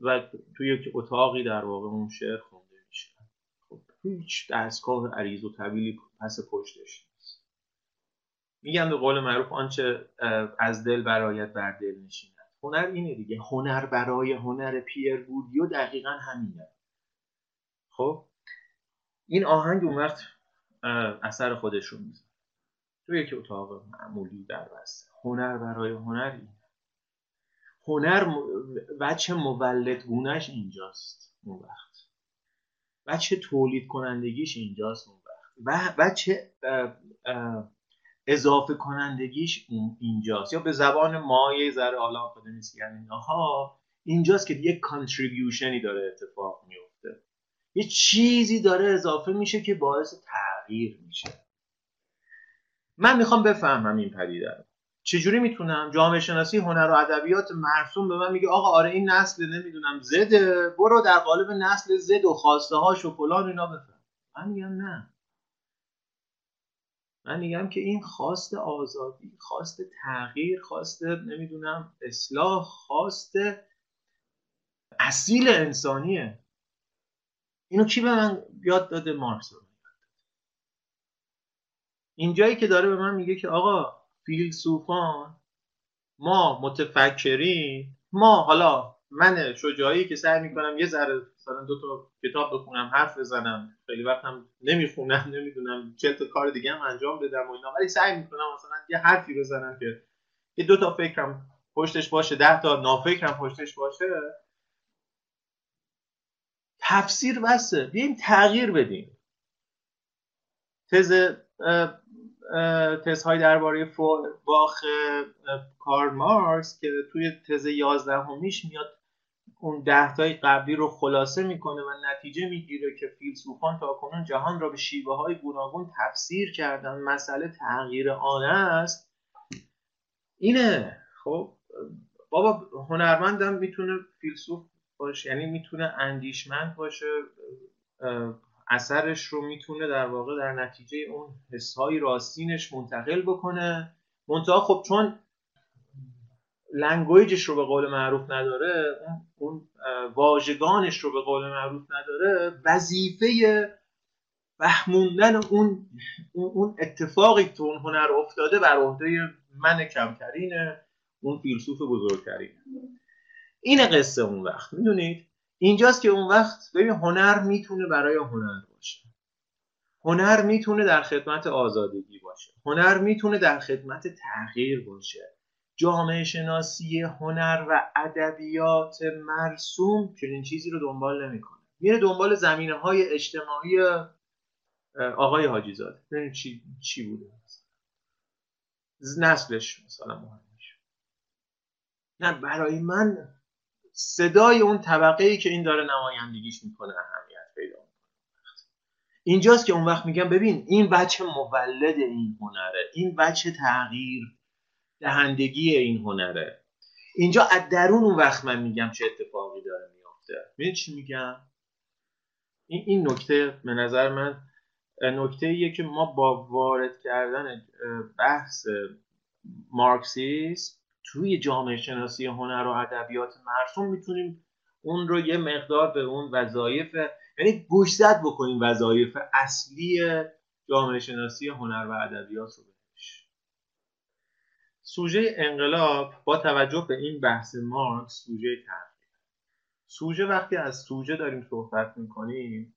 Speaker 2: و توی یک اتاقی در واقع اون شعر خونده میشه. خب هیچ دستگاه عریض و طویلی پس پشتش نیست. میگن به قول معروف آنچه از دل برایت بر دل نشیند هنر اینه دیگه. هنر برای هنر پیر بودیو دقیقا همینه. خب؟ این آهنگ اون وقت اثر خودش رو میزن تو یک اتاق معمولی در بسته. هنر برای هنری هنر وچه مولد گونش اینجاست اون وقت. وچه تولید کنندگیش اینجاست اون وقت. و بچه اضافه کنندگیش اینجاست. یا به زبان مایه ذره حالا آکادمیستی یعنی ها اینجاست که یک کانتریبیوشنی داره اتفاق میفته. یه چیزی داره اضافه میشه که باعث تغییر میشه. من می‌خوام بفهمم این پدیده رو. چجوری می‌تونم؟ جامعه شناسی هنر و ادبیات مرسوم به من میگه آقا آره این نسل نمی‌دونم زده برو در قالب نسل زد و خواسته هاش و فلان اینا بفهم. من میگم نه. من میگم که این خواست آزادی خواست تغییر خواست نمی‌دونم اصلاح خواست اصیل انسانیه. اینو کی به من یاد داده؟ مارکس رو. اینجایی که داره به من میگه که آقا فیلسوفان ما متفکرین ما حالا من شجاعی که سعی می‌کنم یه ذره مثلا دو تا کتاب بخونم حرف بزنم خیلی وقت هم نمی‌خونم نمی‌دونم چه تا کار دیگه هم انجام بدم و اینا. ولی سعی می‌کنم مثلا یه حرفی بزنم که یه دو تا فکرم پشتش باشه ده تا نافکرم پشتش باشه. تفسیر بسه. بیایم تغییر بدیم. تز تزهای درباره باخ کار مارکس که توی تز 11 همیش میاد اون دهتای قبلی رو خلاصه می‌کنه و نتیجه می‌گیره که فیلسوفان تا کنون جهان را به شیوه های گوناگون تفسیر کردن. مسئله تغییر آن است. اینه. خب بابا هنرمندم می‌تونه فیلسوف باشه یعنی می‌تونه اندیشمند باشه. اثرش رو می‌تونه در واقع در نتیجه اون حسهای راستینش منتقل بکنه. منتها خب چون لنگویجش رو به قول معروف نداره اون واژگانش رو به قول معروف نداره وظیفه فهموندن اون اون اتفاقی که اون هنر افتاده بر عهده من کمترین اون فیلسوف بزرگترین این قصه اون وقت می‌دونید؟ اینجاست که اون وقت ببین هنر می‌تونه برای هنر باشه. هنر می‌تونه در خدمت آزادگی باشه. هنر می‌تونه در خدمت تغییر باشه. جامعه شناسی هنر و ادبیات مرسوم چنین چیزی رو دنبال نمی‌کنه. میره دنبال زمینه های اجتماعی آقای حاجی زاده ببینید چی چی بوده. نسلش مثلا مهم نه برای من صدای اون طبقه ای که این داره نمایندگیش می‌کنه اهمیت پیدا می‌کنه. اینجاست که اون وقت میگم ببین این بچه مولد این هنره این بچه تغییر. دهندگی این هنره. اینجا از درون اون وقت من میگم چه اتفاقی داره میافته. ببین چی میگم؟ این این نکته به نظر من نکته ایه که ما با وارد کردن بحث مارکسیسم توی جامعه شناسی هنر و ادبیات مرسوم می‌تونیم اون رو یه مقدار به اون وظایف یعنی گوشزد بکنیم وظایف اصلی جامعه شناسی هنر و ادبیات رو سوژه انقلاب با توجه به این بحث مارکس سوژه تغییر سوژه وقتی از سوژه داریم صحبت می‌کنیم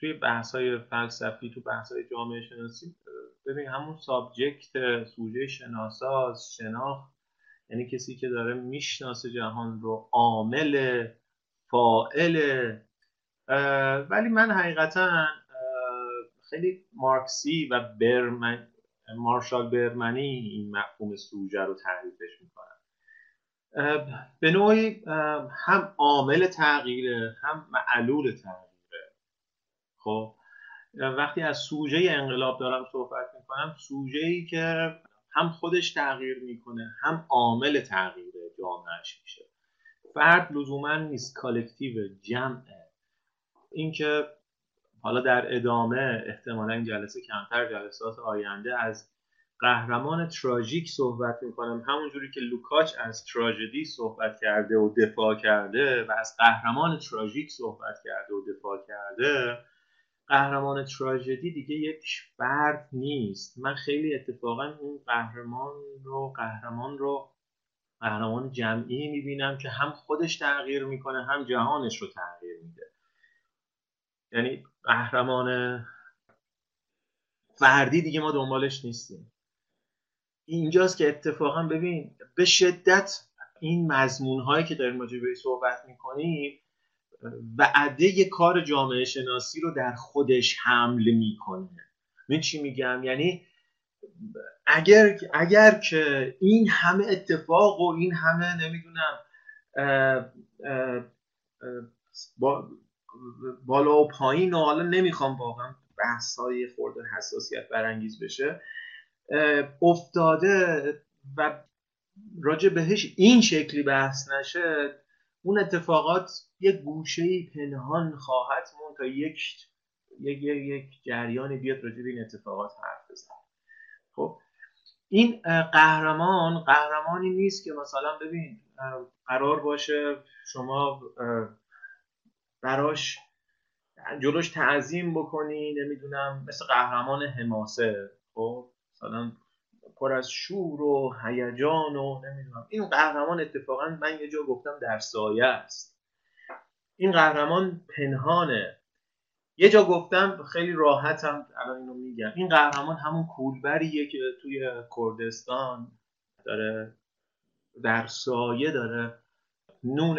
Speaker 2: توی بحث های فلسفی تو بحث های جامعه شناسی ببین همون سابجکت سوژه شناساز شناخت یعنی کسی که داره می‌شناسه جهان رو عامل فائل ولی من حقیقتا خیلی مارکسی و برمن مارشال برمنی این مفهوم سوژه رو تعریفش می‌کنم به نوعی هم عامل تغییره هم معلول تغییره. خب وقتی از سوژه انقلاب دارم صحبت می‌کنم سوژه ای که هم خودش تغییر می‌کنه هم عامل تغییر جامعهش میشه. فرد لزوما نیست کالکتیو جمعه. اینکه حالا در ادامه احتمالا جلسه کمتر جلسات آینده از قهرمان تراژیک صحبت می‌کنم. همونجوری که لوکاچ از تراژدی صحبت کرده و دفاع کرده و از قهرمان تراژیک صحبت کرده و دفاع کرده قهرمان تراژدی دیگه یک فرد نیست. من خیلی اتفاقا اون قهرمان رو قهرمان رو قهرمان جمعی می‌بینم که هم خودش تغییر می‌کنه هم جهانش رو تغییر میده. یعنی قهرمان فردی دیگه ما دنبالش نیستیم. اینجاست که اتفاقا ببین به شدت این مضمون هایی که داریم راجع صحبت می‌کنیم وعده کار جامعه شناسی رو در خودش حمل می‌کنه. من چی میگم؟ یعنی اگر اگر که این همه اتفاق و این همه نمی‌دونم با بالا و پایین و حالا نمی‌خوام واقعا بحث های خورده حساسیت برانگیز بشه افتاده و راجع بهش این شکلی بحث نشه اون اتفاقات یک گوشه پنهان خواهد مون تا یک یک یک جریانی بیاد راجع به این اتفاقات حرف بزنه. خب این قهرمان قهرمانی نیست که مثلا ببین قرار باشه شما براش جلوش تعظیم بکنی نمی‌دونم مثل قهرمان حماسه. خب مثلا پر از شور و هیجان و نمی‌دونم. این قهرمان اتفاقا من یه جا گفتم در سایه است. این قهرمان پنهانه. یه جا گفتم خیلی راحتم الان اینو میگم. این قهرمان همون کولبریه که توی کردستان داره در سایه داره. نون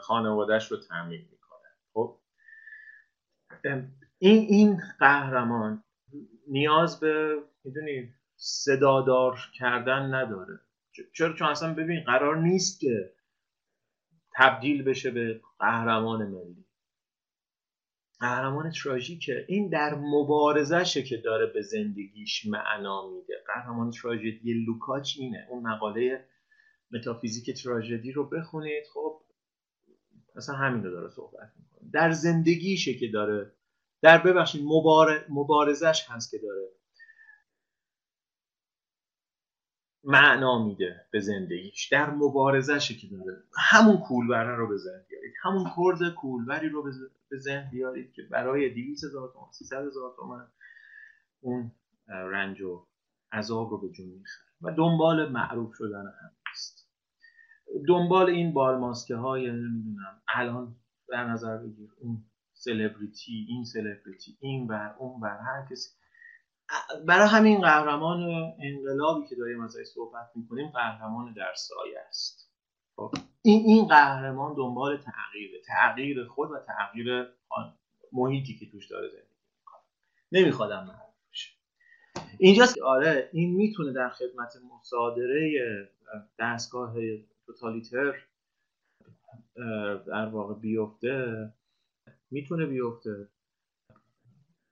Speaker 2: خانوادهش رو تعمین می‌کنه. خب؟ این این قهرمان نیاز به می‌دونید صدادار کردن نداره. چرا؟ چون اصلا ببین قرار نیست که تبدیل بشه به قهرمان ملی. قهرمان تراژیکه. این در مبارزشه که داره به زندگیش معنا میده. قهرمان تراژدی لوکاچ اینه. اون مقاله متافیزیک تراژدی رو بخونید. خب اصلا همین رو داره صحبت می‌کنه. در زندگیشه که داره در ببخشید مبارزش هست که داره. معنا میده به زندگیش در مبارزشه که داره. همون کولبره رو به ذهن بیارید. همون کرد کولبری رو به ذهن بیارید که برای 200 هزار تومن 300 هزار تومن اون رنج و عذاب رو به جون می‌خره. و دنبال معروف شدن هم است دنبال این بالماسکه های نمی‌دونم الان در نظر بگیر اون سلبریتی این سلبریتی این بر اون بر هر کسی. برای همین قهرمان انقلابی که داریم ازش صحبت می‌کنیم قهرمان در سایه است. خب این این قهرمان دنبال تغییر تغییر خود و تغییر محیطی که توش داره زندگی می‌کنه. نمیخوادم معروف بشه. اینجاست که آره این می‌تونه در خدمت مصادره دستگاه توتالیتر در واقع بیفته می‌تونه بیفته.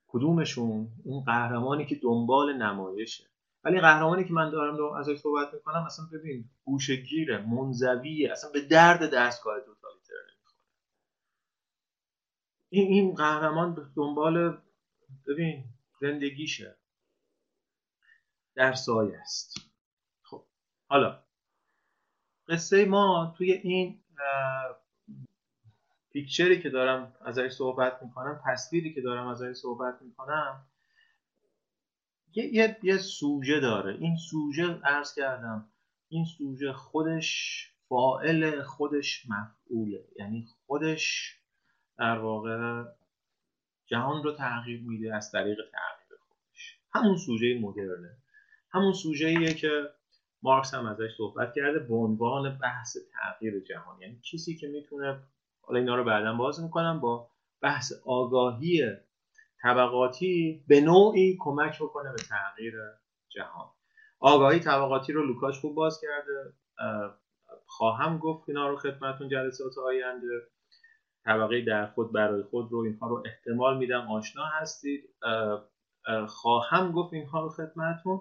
Speaker 2: کدومشون؟ اون قهرمانی که دنبال نمایشه. ولی قهرمانی که من دارم ازش صحبت می‌کنم اصلا ببین گوشگیره منزویه. اصلا به درد دستگاه توتالیتر نمی‌خوره. این این قهرمان دنبال ببین زندگیشه. در سایه است. خب حالا قصه ما توی این پیکچری که دارم ازش صحبت می‌کنم تصویری که دارم ازش صحبت می‌کنم یه, یه،, یه سوژه داره. این سوژه ارز کردم این سوژه خودش فائل خودش مفعوله. یعنی خودش در واقع جهان رو تغییر میده از طریق تغییر خودش. همون سوژه مدرنه. همون سوژه که مارکس هم ازش صحبت کرده به عنوان بحث تغییر جهان. یعنی کسی که می‌تونه حالا اینا رو بعدا باز می‌کنم با بحث آگاهی طبقاتی به نوعی کمک بکنه به تغییر جهان. آگاهی طبقاتی رو لوکاش خوب باز کرده. خواهم گفت اینا رو خدمتون جلسات آینده. طبقه در خود برای خود رو اینها رو احتمال میدم آشنا هستید. خواهم گفت اینها رو خدمتون.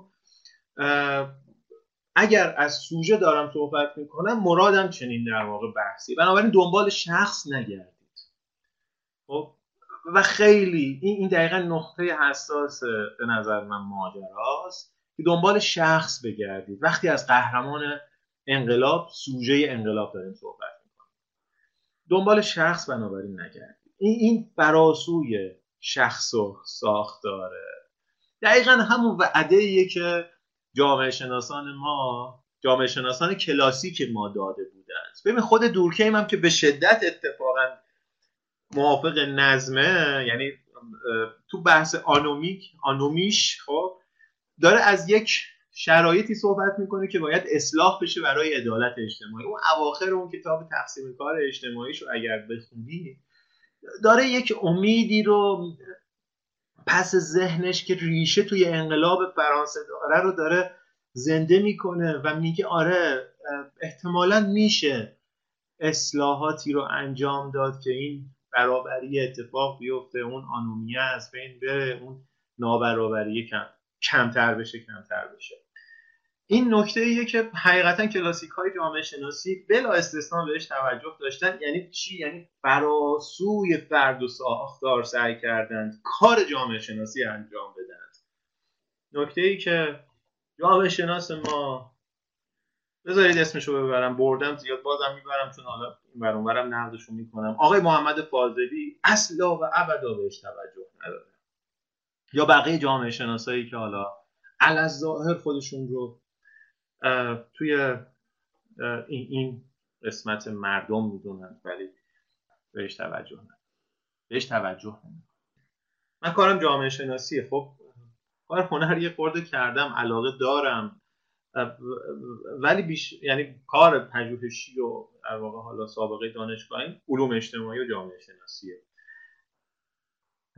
Speaker 2: اگر از سوژه دارم صحبت می‌کنم مرادم چنین در واقع بحثی بنابراین دنبال شخص نگردید. خب؟ و خیلی این این دقیقا نقطه حساس به نظر من ماجراست که دنبال شخص بگردید. وقتی از قهرمان انقلاب سوژه انقلاب داریم صحبت می‌کنیم. دنبال شخص بنابراین نگردید. این این براسوی شخص و ساختاره. دقیقا همون وعده که جامعه شناسان ما جامعه شناسان کلاسیک ما داده بودند ببین خود دورکیم هم که به شدت اتفاقا موافق نظمه یعنی تو بحث آنومیک آنومیش خب داره از یک شرایطی صحبت می‌کنه که باید اصلاح بشه برای عدالت اجتماعی. اون اواخر اون کتاب تقسیم کار اجتماعیش رو اگر بخونی داره یک امیدی رو پس ذهنش که ریشه توی انقلاب فرانسه داره رو داره زنده می‌کنه و میگه آره احتمالا میشه اصلاحاتی رو انجام داد که این برابری اتفاق بیفته اون آنومیه از بین بره اون نابرابری کم کمتر بشه کمتر بشه. این نکته ایه که حقیقتا کلاسیک های جامعه شناسی بلا استثنا بهش توجه داشتن. یعنی چی؟ یعنی فراسوی فرد و ساختار سعی کردند کار جامعه شناسی انجام بدن نکته ای که جامعه شناس ما بذارید اسمشو ببرم بردم زیاد بازم می‌برم چون حالا این برم نقدشو می‌کنم. آقای محمد فاضلی اصلا و ابدا بهش توجه نداره. یا بقیه جامعه شناسایی که حالا از ظاهر خودشون رو توی این این قسمت مردم می‌دونن ولی بهش توجه نه. بهش توجه نه من کارم جامعه شناسیه خب؟ کار هنر یه خورده کردم علاقه دارم. ولی بیش یعنی کار پژوهشی و در واقع حالا سابقه دانشگاهی علوم اجتماعی و جامعه شناسیه.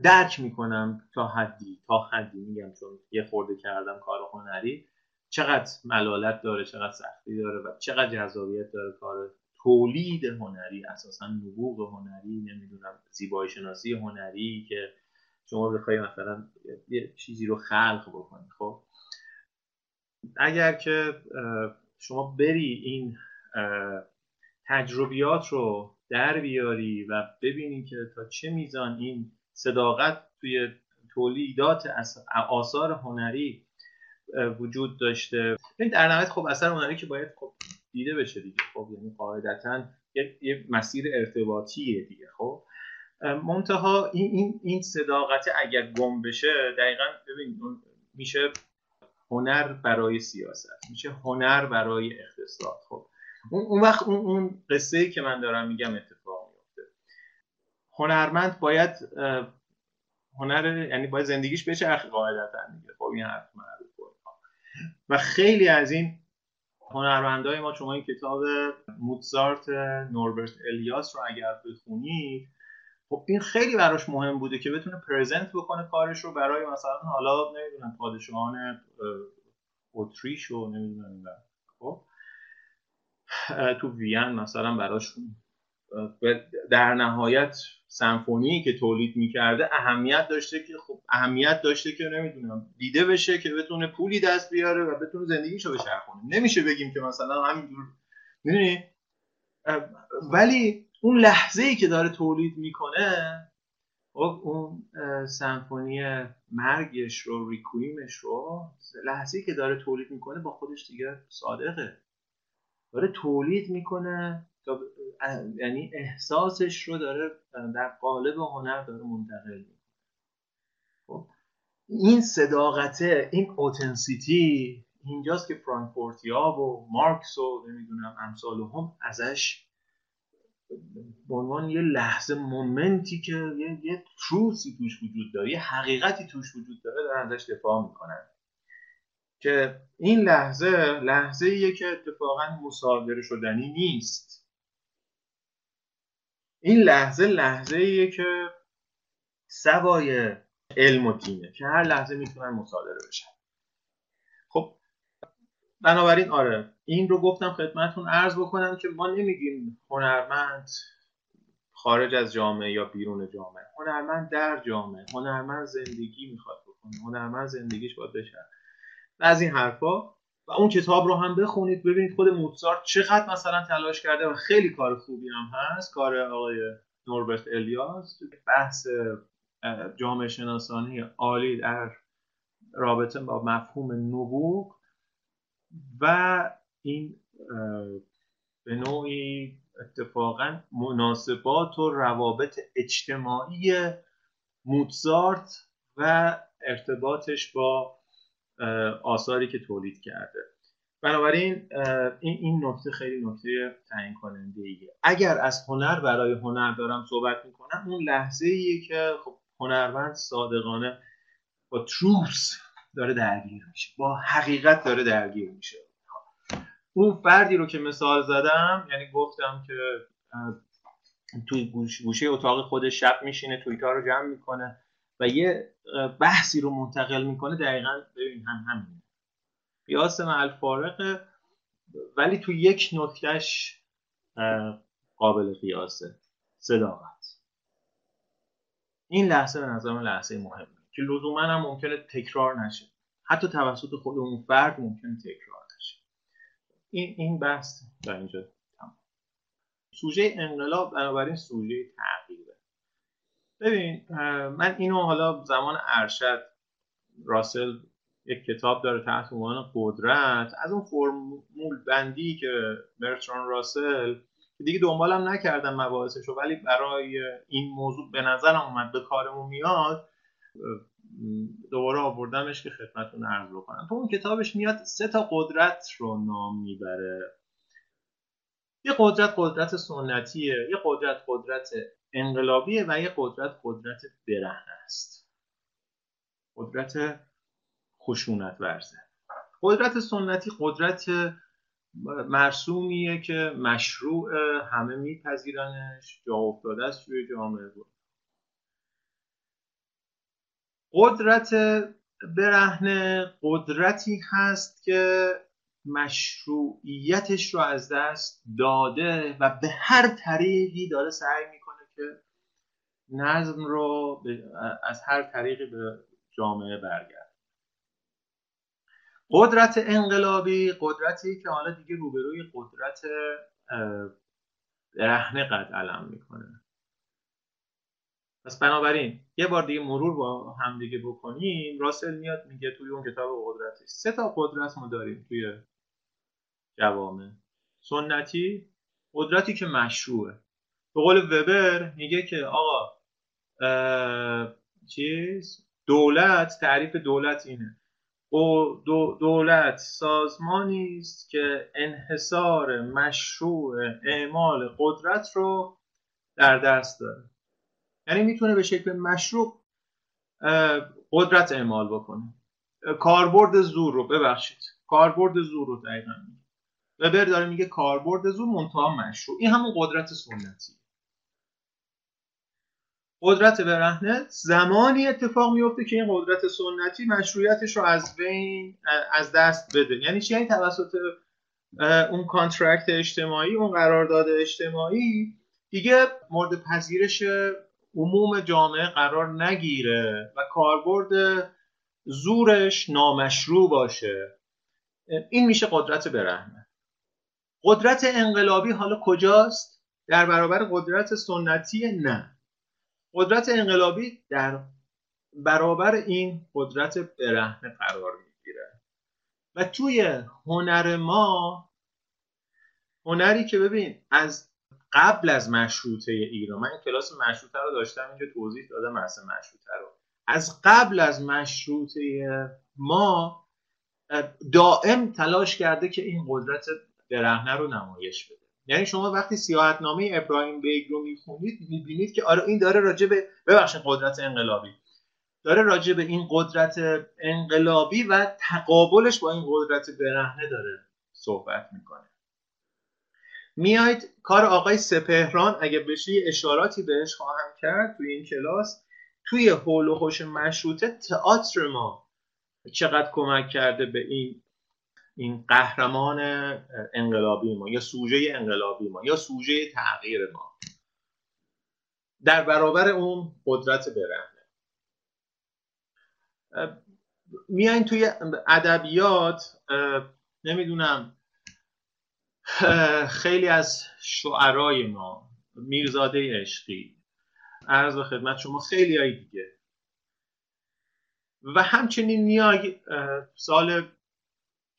Speaker 2: درک می‌کنم تا حدی تا حدی میگم چون یه خورده کردم کار هنری. چقدر ملالت داره چقدر سختی داره و چقدر جذابیت داره کار تولید هنری اساسا نبوغ هنری نمی‌دونم زیبایی شناسی هنری که شما بخوای مثلا یه چیزی رو خلق بکنی خب؟ اگر که شما بری این تجربیات رو در بیاری و ببینی که تا چه میزان این صداقت توی تولیدات آثار هنری وجود داشته. این در نهایت خب اثر هنری که باید خب دیده بشه دیگه. خب یعنی قاعدتا یه مسیر ارتباطیه دیگه خب؟ منتها این, این, این صداقت اگر گم بشه دقیقا ببین میشه هنر برای سیاست میشه هنر برای اقتصاد خب؟ اون وقت اون, اون قصه که من دارم میگم اتفاق میفته هنرمند باید هنر یعنی باید زندگیش بچرخه قاعدتا دیگه. خب این حرف معروف و خیلی از این هنرمندای ما شما این کتاب موتزارت نوربرت الیاس رو اگر بخونید خب این خیلی براش مهم بوده که بتونه پرزنت بکنه کارش رو برای مثلا حالا نمی‌دونم پادشاهان اتریش و نمی‌دونم خب تو وین مثلا براش در نهایت سمفونی که تولید می‌کرده اهمیت داشته که خب اهمیت داشته که نمی‌دونم دیده بشه که بتونه پولی دست بیاره و بتونه زندگیشو بچرخونه. نمیشه بگیم که مثلا همینجور می‌دونی؟ ولی اون لحظه ای که داره تولید می‌کنه خب اون سمفونی مرگش رو ریکویمش رو لحظه ای که داره تولید می‌کنه با خودش دیگه صادقه. داره تولید می‌کنه یعنی احساسش رو داره در قالب هنر داره منتقل می‌کنه. خب این صداقته این اوتنسیتی اینجاست که فرانکفورتیا و مارکس و نمی‌دونم امثال هم ازش به عنوان یه لحظه مومنتی که یه, یه تروسی توش وجود داره یه حقیقتی توش وجود داره دارن ازش دفاع می‌کنن. که این لحظه لحظه که اتفاقا مصادره شدنی نیست. این لحظه لحظه ایه که سوای علم و دینه که هر لحظه می‌تونن مصادره بشن. خب بنابراین آره این رو گفتم خدمتون عرض بکنم که ما نمیگیم هنرمند خارج از جامعه یا بیرون جامعه. هنرمند در جامعه. هنرمند زندگی می‌خواد بکنه. هنرمند زندگیش باید بشه. و از این حرفا و اون کتاب رو هم بخونید ببینید خود موتسارت چقدر مثلا تلاش کرده و خیلی کار خوبی هم هست. کار آقای نوربرت الیاس بحث جامعه شناسانی عالی در رابطه با مفهوم نبوغ و این به نوعی اتفاقا مناسبات و روابط اجتماعی موتزارت و ارتباطش با آثاری که تولید کرده. بنابراین این این نکته خیلی نکته تعیین کننده ایه. اگر از هنر برای هنر دارم صحبت می‌کنم اون لحظه ایه که خب هنرمند صادقانه با تروس داره درگیر میشه. با حقیقت داره درگیر میشه. اون فردی رو که مثال زدم یعنی گفتم که توی گوشه اتاق خودش شب میشینه توییتا رو جمع می‌کنه. و یه بحثی رو منتقل می‌کنه دقیقا ببین هم همینه. قیاس مع فارقه ولی تو یک نکتهش قابل قیاسه. صداقت. این لحظه به نظر من لحظه مهمه که لزوما هم ممکنه تکرار نشه. حتی توسط خود اون فرد ممکنه تکرار نشه. این این بحث در اینجا تمام. سوژه انقلاب بنابراین سوژه تغییره ببین من اینو حالا زمان ارشد راسل یک کتاب داره تحت عنوان قدرت از اون فرمول بندی که برتران راسل دیگه دنبالم نکردم مباحثشو ولی برای این موضوع به نظرم اومد به کارمون میاد دوباره آوردمش که خدمتتون عرض بکنم. تو اون کتابش میاد سه تا قدرت رو نام می‌بره. یه قدرت قدرت سنتیه یه قدرت قدرت انقلابیه و یه قدرت قدرت برهنه است. قدرت خشونت ورزه قدرت سنتی قدرت مرسومیه که مشروع همه میپذیرنش جا افتاده است توی جامعه. بود قدرت برهنه قدرتی هست که مشروعیتش رو از دست داده و به هر طریقی داره سعی می‌کنه که نظم رو از هر طریقی به جامعه برگرد. قدرت انقلابی قدرتی که حالا دیگه روبروی قدرت رهنه قد علم می‌کنه. پس بنابراین یه بار دیگه مرور با هم دیگه بکنیم راسل میاد میگه توی اون کتاب قدرتی. سه تا قدرت ما داریم توی جوامع. سنتی قدرتی که مشروعه. به قول وبر میگه که آقا چیز؟ دولت تعریف دولت اینه. دولت سازمانی است که انحصار مشروع اعمال قدرت رو در دست داره. یعنی می‌تونه به شکل مشروع قدرت اعمال بکنه. کاربرد زور رو ببخشید. کاربرد زور رو دقیقا وبر داره میگه کاربرد زور منتها مشروع. این همون قدرت سنتی. قدرت برهنه زمانی اتفاق میفته که این قدرت سنتی مشروعیتش رو از بین از دست بده. یعنی چی؟ یعنی توسط اون کانترکت اجتماعی اون قرارداد اجتماعی دیگه مورد پذیرش عموم جامعه قرار نگیره و کاربرد زورش نامشروع باشه. این میشه قدرت برهنه. قدرت انقلابی حالا کجاست؟ در برابر قدرت سنتی نه. قدرت انقلابی در برابر این قدرت برهنه قرار می‌گیره. و توی هنر ما هنری که ببین از قبل از مشروطه ایران من کلاس مشروطه رو داشتم اینجا توضیح دادم مثلا مشروطه رو. از قبل از مشروطه ما دائم تلاش کرده که این قدرت برهنه رو نمایش بده. یعنی شما وقتی سیاحتنامه ابراهیم بیگ رو می‌خونید می‌بینید که آره این داره راجع به ببخشید قدرت انقلابی. داره راجع به این قدرت انقلابی و تقابلش با این قدرت برهنه داره صحبت می‌کنه. میاید کار آقای سپهران اگه بشه اشاراتی بهش خواهم کرد توی این کلاس. توی حول و حوش مشروطه تئاتر ما چقدر کمک کرده به این این قهرمان انقلابی ما یا سوژه انقلابی ما یا سوژه تغییر ما. در برابر اون قدرت برهنه. میاین توی ادبیات نمی‌دونم خیلی از شعرای ما میرزاده عشقی عرض و خدمت شما خیلی های دیگه. و همچنین میای سال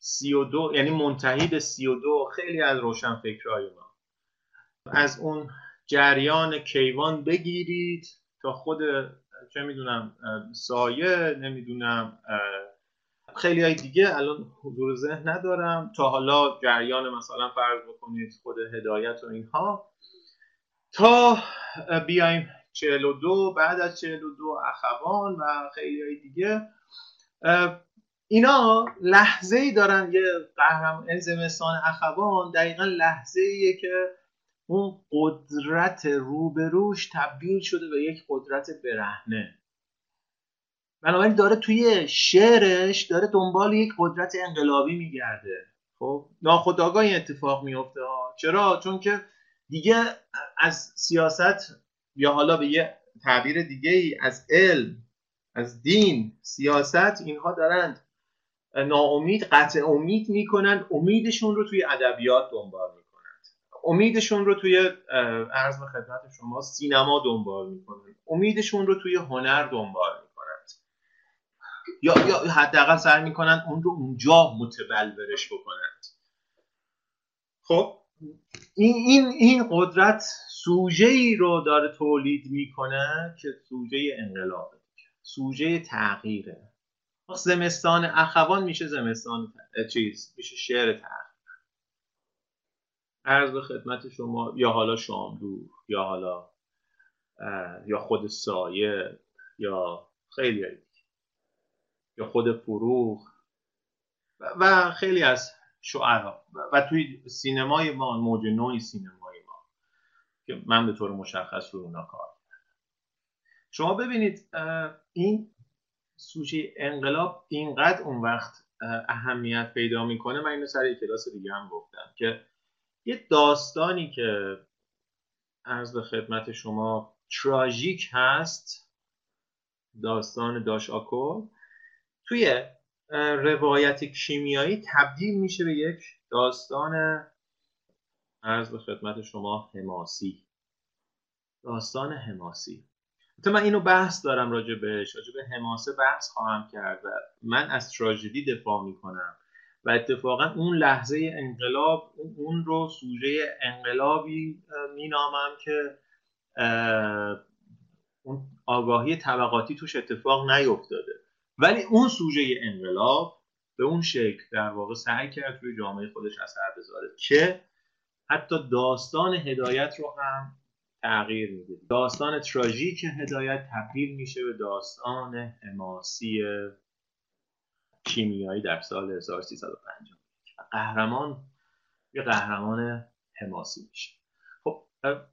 Speaker 2: سی و دو یعنی منتهی به سی و دو. خیلی از روشن فکرهای ما. از اون جریان کیوان بگیرید تا خود چه می‌دونم سایه نمی‌دونم خیلی های دیگه الان حضور ذهن ندارم. تا حالا جریان مثلا فرض بکنید خود هدایت و اینها. تا بیایم 42 بعد از 42 اخوان و خیلی های دیگه. اینا لحظه ای دارن یه قهرمان زمستان اخوان دقیقا لحظه ایه که اون قدرت روبروش تبدیل شده به یک قدرت برهنه. بنابراین داره توی شعرش داره دنبال یک قدرت انقلابی میگرده. خب ناخداگاه اتفاق میفته چرا؟ چون که دیگه از سیاست یا حالا به یه تعبیر دیگه ای از علم از دین سیاست اینها دارند ناامید قطع امید می‌کنن امیدشون رو توی ادبیات دنبال می‌کنند امیدشون رو توی عرض خدمت شما سینما دنبال می‌کنن. امیدشون رو توی هنر دنبال می‌کنند یا یا حداقل سعی می‌کنن اون رو اونجا متبلورش بکنند خب این این این قدرت سوژه ای رو داره تولید می‌کنه که سوژه انقلابه. سوژه تغییره. زمستان اخوان میشه زمستان چیز میشه شعر تغییر عرض به خدمت شما یا حالا شاملو یا حالا یا خود سایه یا خیلی یا خود فروغ. و خیلی از شعرها و توی سینمای ما موج نوعی سینمای ما که من به طور مشخص رو اونا کار شما ببینید این سوژه انقلاب اینقدر اون وقت اهمیت پیدا می‌کنه من اینو سر یک کلاس دیگه هم گفتم که یه داستانی که عرض به خدمت شما تراژیک هست داستان داش آکو توی روایت کیمیایی تبدیل میشه به یک داستان عرض به خدمت شما حماسی. داستان حماسی. حتی من اینو بحث دارم راجع بهش راجع به حماسه بحث خواهم کرد من از تراژدی دفاع می‌کنم و اتفاقا اون لحظه انقلاب اون رو سوژه انقلابی مینامم که اون آگاهی طبقاتی توش اتفاق نیفتاده. ولی اون سوژه انقلاب به اون شکل در واقع سعی کرد توی جامعه خودش اثر بذاره که حتی داستان هدایت رو هم تغییر میده. داستان تراژیک هدایت تبدیل میشه به داستان حماسی کیمیایی در سال 1350 قهرمان یه قهرمان حماسی میشه. خب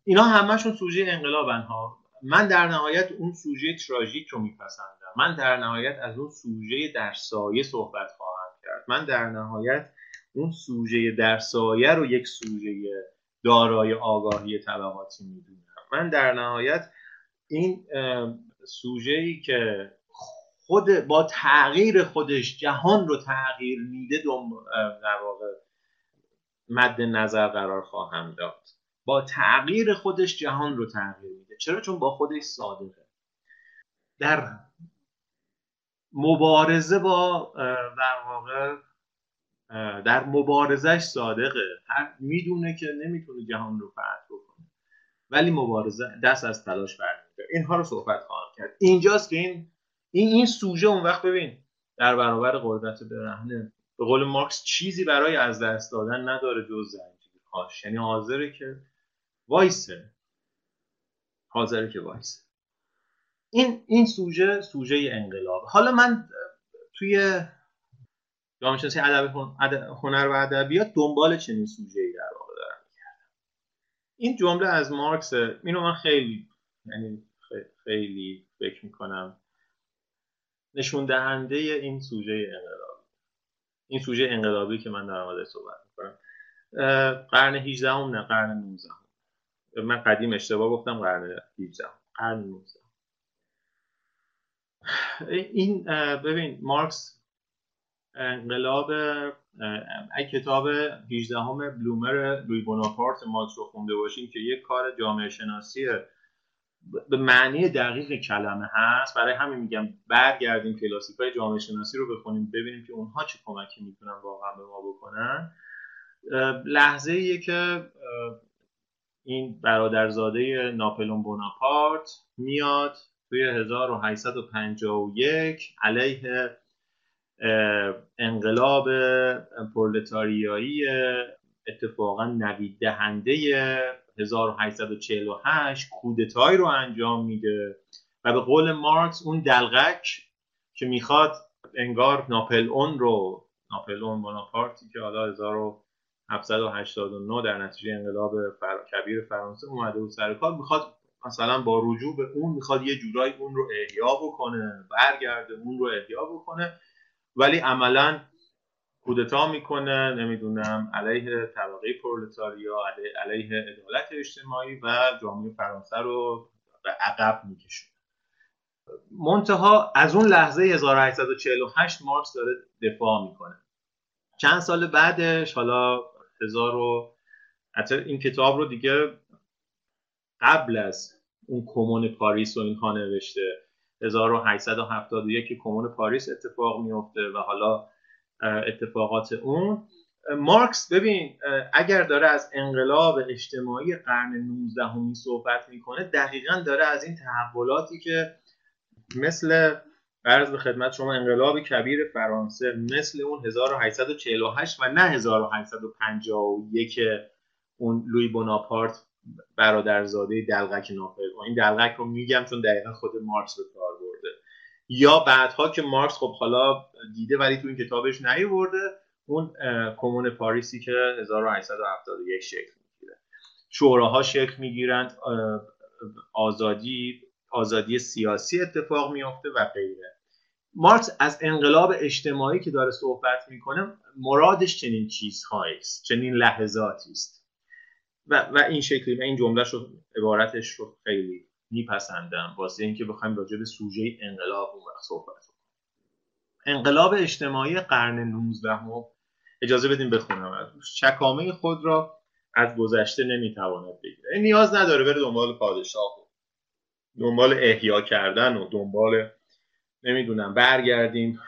Speaker 2: اینا همشون سوژه انقلابن ها. من در نهایت اون سوژه تراژیک رو میپسندم. من در نهایت از اون سوژه در سایه صحبت خواهم کرد. من در نهایت اون سوژه در سایه رو یک سوژه دارای آگاهی طبقاتی می‌دونم. من در نهایت این سوژه ای که خود با تغییر خودش جهان رو تغییر میده در واقع مد نظر قرار خواهم داد. با تغییر خودش جهان رو تغییر میده. چرا؟ چون با خودش صادقه. در مبارزه با در واقع در مبارزش صادقه. می‌دونه که نمی‌تونه جهان رو فتح بکنه. ولی مبارزه دست از تلاش برمیداره اینها رو صحبت خواهم کرد. اینجاست که این این این سوژه اون وقت ببین در برابر قدرت برهنه به قول مارکس چیزی برای از دست دادن نداره جز زنجیرهاش یعنی حاضره که وایسه. حاضره که وایسه. این این سوژه سوژه انقلاب. حالا من توی جامعه شناسی ادب هنر و ادبیات دنبال چنین سوژه‌ای در واقع می‌کردم این جمله از مارکس اینو من خیلی یعنی خیلی فکر می‌کنم نشون دهنده این سوژه انقلابی. این سوژه انقلابی که من در مورد صحبت می‌کنم. قرن 18 هم نه قرن 19 من قدیم اشتباه گفتم قرن 18 قرن 19 این ببین مارکس انقلاب کتاب 18 همه بلومر لوی بوناپارت مارکس رو خونده باشین که یک کار جامعه شناسی به معنی دقیق کلمه هست. برای همین میگم برگردیم کلاسیک های جامعه شناسی رو بخونیم ببینیم که اونها چه کمکی می‌تونن واقعا به ما بکنن. لحظه ایه که این برادرزاده ناپلون بوناپارت میاد توی 1851 علیه انقلاب پرولتاریایی اتفاقا نوید دهنده 1848 کودتایی رو انجام میده. و به قول مارکس اون دلغک که می‌خواد انگار ناپل اون رو ناپل اون بوناپارتی که حالا 1789 در نتیجه انقلاب فر... کبیر فرانسه اومده بود سر کار می‌خواد مثلا با رجوع به اون می‌خواد یه جورایی اون رو احیا بکنه برگرده اون رو احیا بکنه. ولی عملا کودتا می‌کنه نمی‌دونم علیه طبقه پرولتاریا علیه عدالت اجتماعی و جامعه فرانسه رو به عقب می‌کشه. منتها از اون لحظه 1848 مارکس داره دفاع می‌کنه. چند سال بعدش حالا هزار و حتی این کتاب رو دیگه قبل از اون کمون پاریس و اینها نوشته. 1871 کمون پاریس اتفاق میفته و حالا اتفاقات اون. مارکس ببین اگر داره از انقلاب اجتماعی قرن 19 همی صحبت می‌کنه دقیقا داره از این تحولاتی که مثل عرض به خدمت شما انقلاب کبیر فرانسه مثل اون 1848 و نه 1851 اون لوی بوناپارت برادرزاده دلغک ناپل این دلغک رو میگم چون دقیقا خود مارکس برده یا بعدها که مارکس خب حالا دیده ولی تو این کتابش نیورده اون کمون پاریسی که 1871 شکل می‌گیره. شوراها شکل می‌گیرند آزادی آزادی سیاسی اتفاق میافته و غیره. مارکس از انقلاب اجتماعی که داره صحبت می‌کنه مرادش چنین چیزهایی است چنین لحظاتی است. و, و این شکلی و این جمله رو عبارتش رو خیلی میپسندم واسه اینکه بخوایم راجع به سوژه انقلاب اون وقت صحبت کنیم. انقلاب اجتماعی قرن 19 اجازه بدیم بخونم چکامه خود را از گذشته نمی‌تواند بگیره نیاز نداره بره دنبال پادشاه و دنبال احیا کردن و دنبال نمی‌دونم برگردیم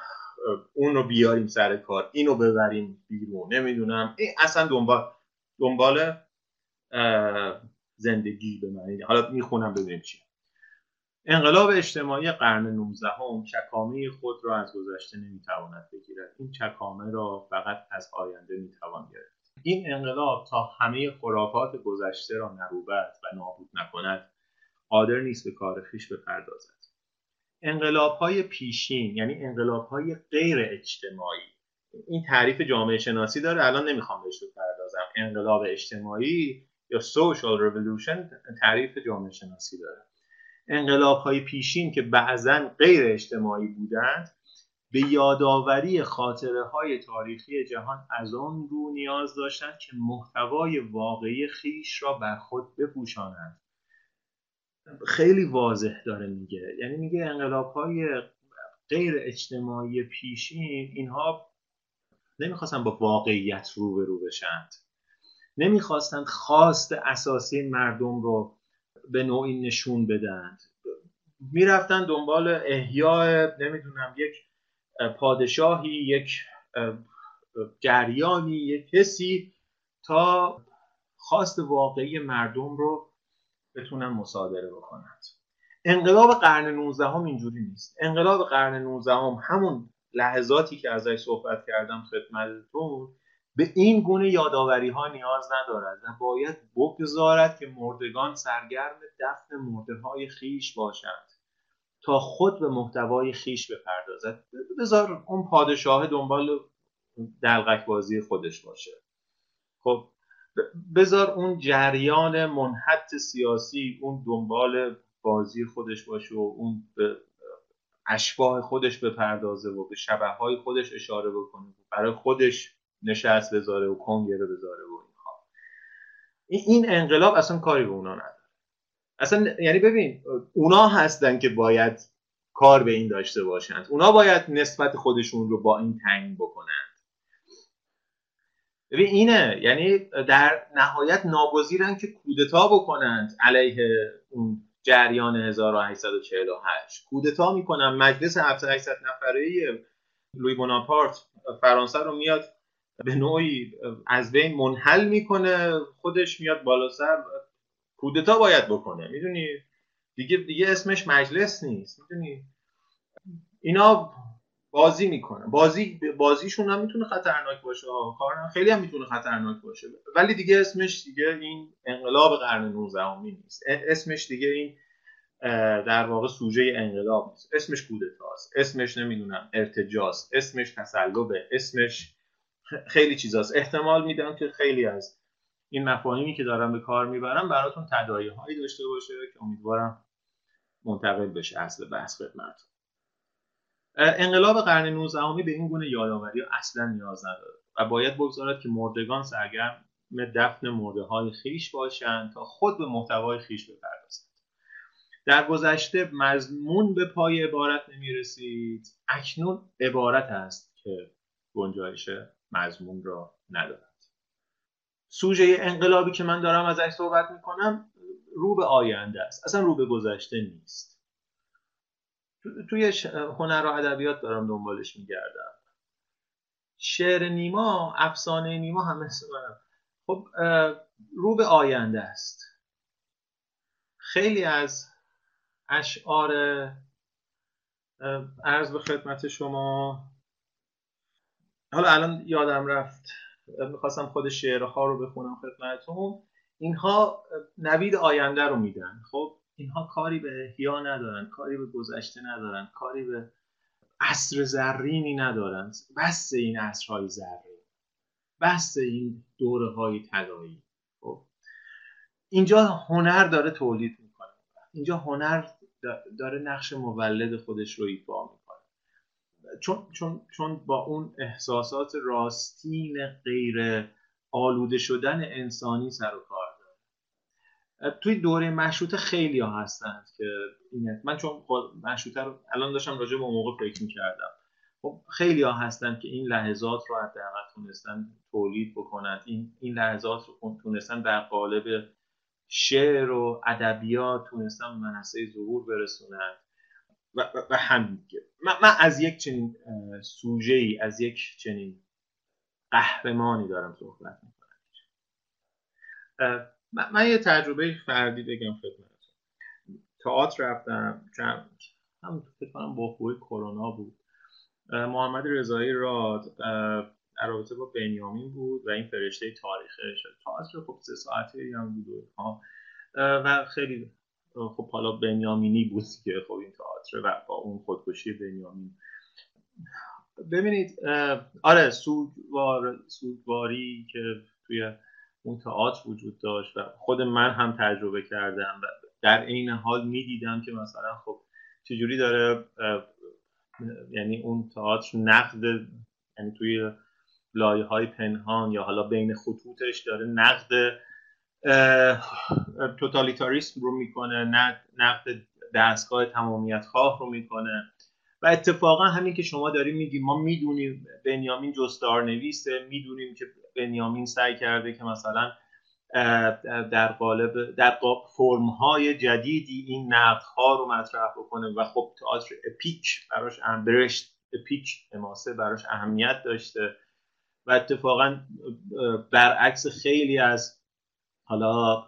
Speaker 2: اون رو بیاریم سر کار اینو ببریم بیرون. نمی‌دونم. این اصلا دنبال دنبال زندگی به معنی حالا می‌خونم ببینیم چی انقلاب اجتماعی قرن 19 هم چکامه خود را از گذشته نمی‌تواند بگیرد. این چکامه را فقط از آینده می‌توان گرفت. این انقلاب تا همه خرافات گذشته را نروبت و نابود نکند قادر نیست به کار خویش بپردازد. انقلاب های پیشین یعنی انقلاب های غیر اجتماعی. این تعریف جامعه شناسی داره الان نمی‌خوام بهش بپردازم. انقلاب اجتماعی یا social revolution تعریف جامعه شناسی داره. انقلاب های پیشین که بعضا غیر اجتماعی بودند به یادآوری خاطره های تاریخی جهان از آن رو نیاز داشتند که محتوای واقعی خیش را بر خود بپوشانند. خیلی واضح داره میگه. یعنی میگه انقلاب های غیر اجتماعی پیشین اینها نمی‌خواستن با واقعیت روبرو بشند. نمی‌خواستند خواست اساسی مردم رو به نوعی نشون بدند می‌رفتن دنبال احیاء نمی‌دونم یک پادشاهی یک جریانی یک کسی تا خواست واقعی مردم رو بتونن مصادره بکنند. انقلاب قرن 19 هم اینجوری نیست. انقلاب قرن 19 هم همون لحظاتی که ازش صحبت کردم خدمتتون به این گونه یادآوری ها نیاز ندارد و باید بگذارد که مردگان سرگرم دفن مرده های خیش باشند تا خود به محتوای خیش بپردازد. بذار اون پادشاه دنبال دلغک بازی خودش باشه. خب بذار اون جریان منحط سیاسی اون دنبال بازی خودش باشه و اون به اشباه خودش بپردازه و به شبه های خودش اشاره بکنه برای خودش نشست بذاره و کنگره بذاره و اینها این انقلاب اصلا کاری به اونا نداره. اصلا یعنی ببین اونا هستن که باید کار به این داشته باشند اونا باید نسبت خودشون رو با این تعیین بکنند ببین اینه یعنی در نهایت ناگزیرن که کودتا بکنند علیه اون جریان 1848 کودتا می‌کنن مجلس 7800 نفره لوی بوناپارت فرانسه رو میاد به نوعی از بین منحل می‌کنه خودش میاد بالا سر کودتا باید بکنه. می‌دونی؟ دیگه دیگه اسمش مجلس نیست. می‌دونی؟ اینا بازی می‌کنن. بازی بازیشون هم می‌تونه خطرناک باشه کار خیلی هم می‌تونه خطرناک باشه. ولی دیگه اسمش دیگه این انقلاب قرن 19 نیست. اسمش دیگه این در واقع سوژه انقلاب نیست. اسمش کودتاست اسمش نمی‌دونم ارتجاست. اسمش تسلبه. اسمش خیلی چیزاست. احتمال میدم که خیلی از این مفاهیمی که دارم به کار می‌برم براتون تدایی هایی داشته باشه که امیدوارم منتقل بشه اصل بحث خدمت انقلاب قرن 19 به این گونه یادآوری اصلا نیاز نداره و باید بگذارد که مردگان سرگرم دفن مرده های خیش باشند تا خود به محتوای خیش بپردازند. در گذشته مضمون به پای عبارت نمی رسید اکنون عبارت است که گنجایش مضمون را ندارد. سوژه انقلابی که من دارم ازش صحبت می‌کنم رو به آینده است. اصلا رو به گذشته نیست. توی هنر و ادبیات دارم دنبالش میگردم. شعر نیما افسانه نیما همه خب رو به آینده است. خیلی از اشعار عرض به خدمت شما حالا الان یادم رفت می‌خواستم خود شعرها رو بخونم خدمتتون. اینها نوید آینده رو میدن. خب اینها کاری به احیا ندارن کاری به گذشته ندارن کاری به عصر زرینی ندارن. بس این عصرهای زرین بس این دوره های طلایی. خب اینجا هنر داره تولید می‌کنه. اینجا هنر داره نقش مولد خودش رو ایفا می‌کنه. چون, چون, چون با اون احساسات راستین غیر آلوده شدن انسانی سر و کار داره. توی دوره مشروطه خیلی ها هستند که من چون مشروطه رو الان داشتم راجع به موقع فکر می‌کردم. خب خیلی ها هستند که این لحظات رو حداقل تونستن تولید بکنند. این این لحظات رو تونستن در قالب شعر و ادبیات تونستن منصه ظهور برسونند. و, و, همین من, من از یک چنین سوژه ای از یک چنین قهرمانی دارم صحبت می‌کنم. من, یه تجربه فردی بگم خدمتتون. تئاتر رفتم هم فکر کنم با کرونا بود. محمد رضایی راد در رابطه با بنیامین بود و این فرشته تاریخش. تئاتر خب سه ساعته هم بود و خیلی خب حالا بنیامینی بود که خب این تئاتر و با اون خودکشی بنیامین. ببینید آره سوگوار سوگواری که توی اون تئاتر وجود داشت و خود من هم تجربه کردم و در عین حال می‌دیدم که مثلا خب چجوری داره یعنی اون تئاتر نقد یعنی توی لایه های پنهان یا حالا بین خطوطش داره نقد توتالیتاریسم رو می‌کنه نقد دستگاه تمامیت خواه رو می‌کنه. و اتفاقا همین که شما داریم میگیم ما می‌دونیم بنیامین جستار نویسه می‌دونیم که بنیامین سعی کرده که مثلا در قالب در فرم های جدیدی این نقد ها رو مطرح بکنه. و خب تئاتر اپیک براش برشت اپیک اماسه براش اهمیت داشته. و اتفاقا برعکس خیلی از حالا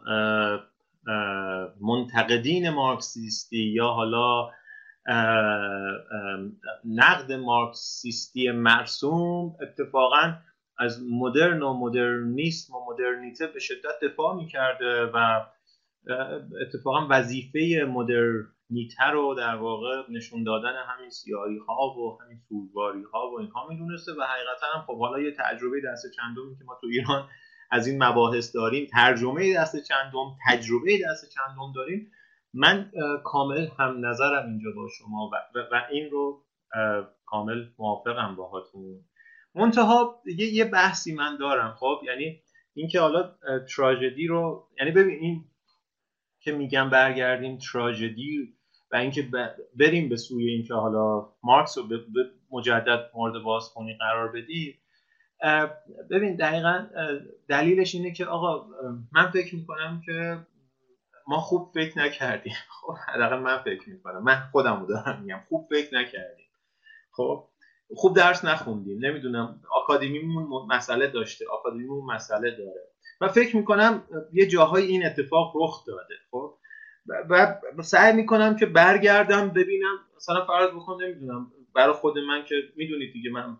Speaker 2: منتقدین مارکسیستی یا حالا نقد مارکسیستی مرسوم اتفاقا از مدرن و مدرنیسم و مدرنیته به شدت دفاع می‌کرده و اتفاقا وظیفه مدرنیته رو در واقع نشون دادن همین سیاهی ها و همین سوگواری ها و اینها می‌دونسته و حقیقتا هم خب حالا یه تجربه دست چندمی که ما تو ایران از این مباحث داریم ترجمه دست چندم تجربه دست چندم داریم. من کامل هم نظرم اینجا با شما و, و این رو کامل موافقم باهاتون. منتها یه،, یه بحثی من دارم. خب یعنی اینکه حالا تراژدی رو یعنی ببین این که میگم برگردیم تراژدی و اینکه بریم به سوی اینکه حالا مارکس رو به مجدد مورد بازخونی قرار بدیم. ببین دقیقا دلیلش اینه که آقا من فکر می‌کنم که ما خوب فکر نکردیم. خب حداقل من فکر می‌کنم. من خودم دارم میگم خوب فکر نکردیم. خب خوب درس نخوندیم. نمی‌دونم آکادمیمون مسئله داشته. آکادمیمون مسئله داره. و فکر می‌کنم یه جاهای این اتفاق رخ داده. خب و سعی می‌کنم که برگردم ببینم مثلا فرض بکن نمی‌دونم برای خود من که می‌دونید دیگه من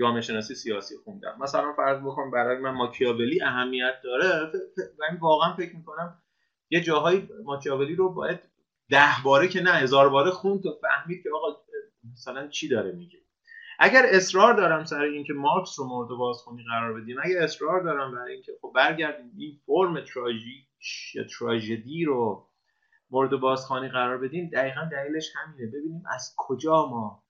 Speaker 2: جامعه شناسی سیاسی خوندم مثلا فرض بکن برای من ماکیاولی اهمیت داره. من واقعا فکر می‌کنم یه جاهای ماکیاولی رو باید ده باره که نه هزار باره خوند تا فهمید که آقا مثلا چی داره میگه. اگر اصرار دارم سر اینکه مارکس رو مورد بازخونی قرار بدیم اگر اصرار دارم برای اینکه خب برگردیم این فرم تراژیک یا تراژدی رو مورد بازخوانی قرار بدیم دقیقا دلیلش همینه. ببینیم از کجا ما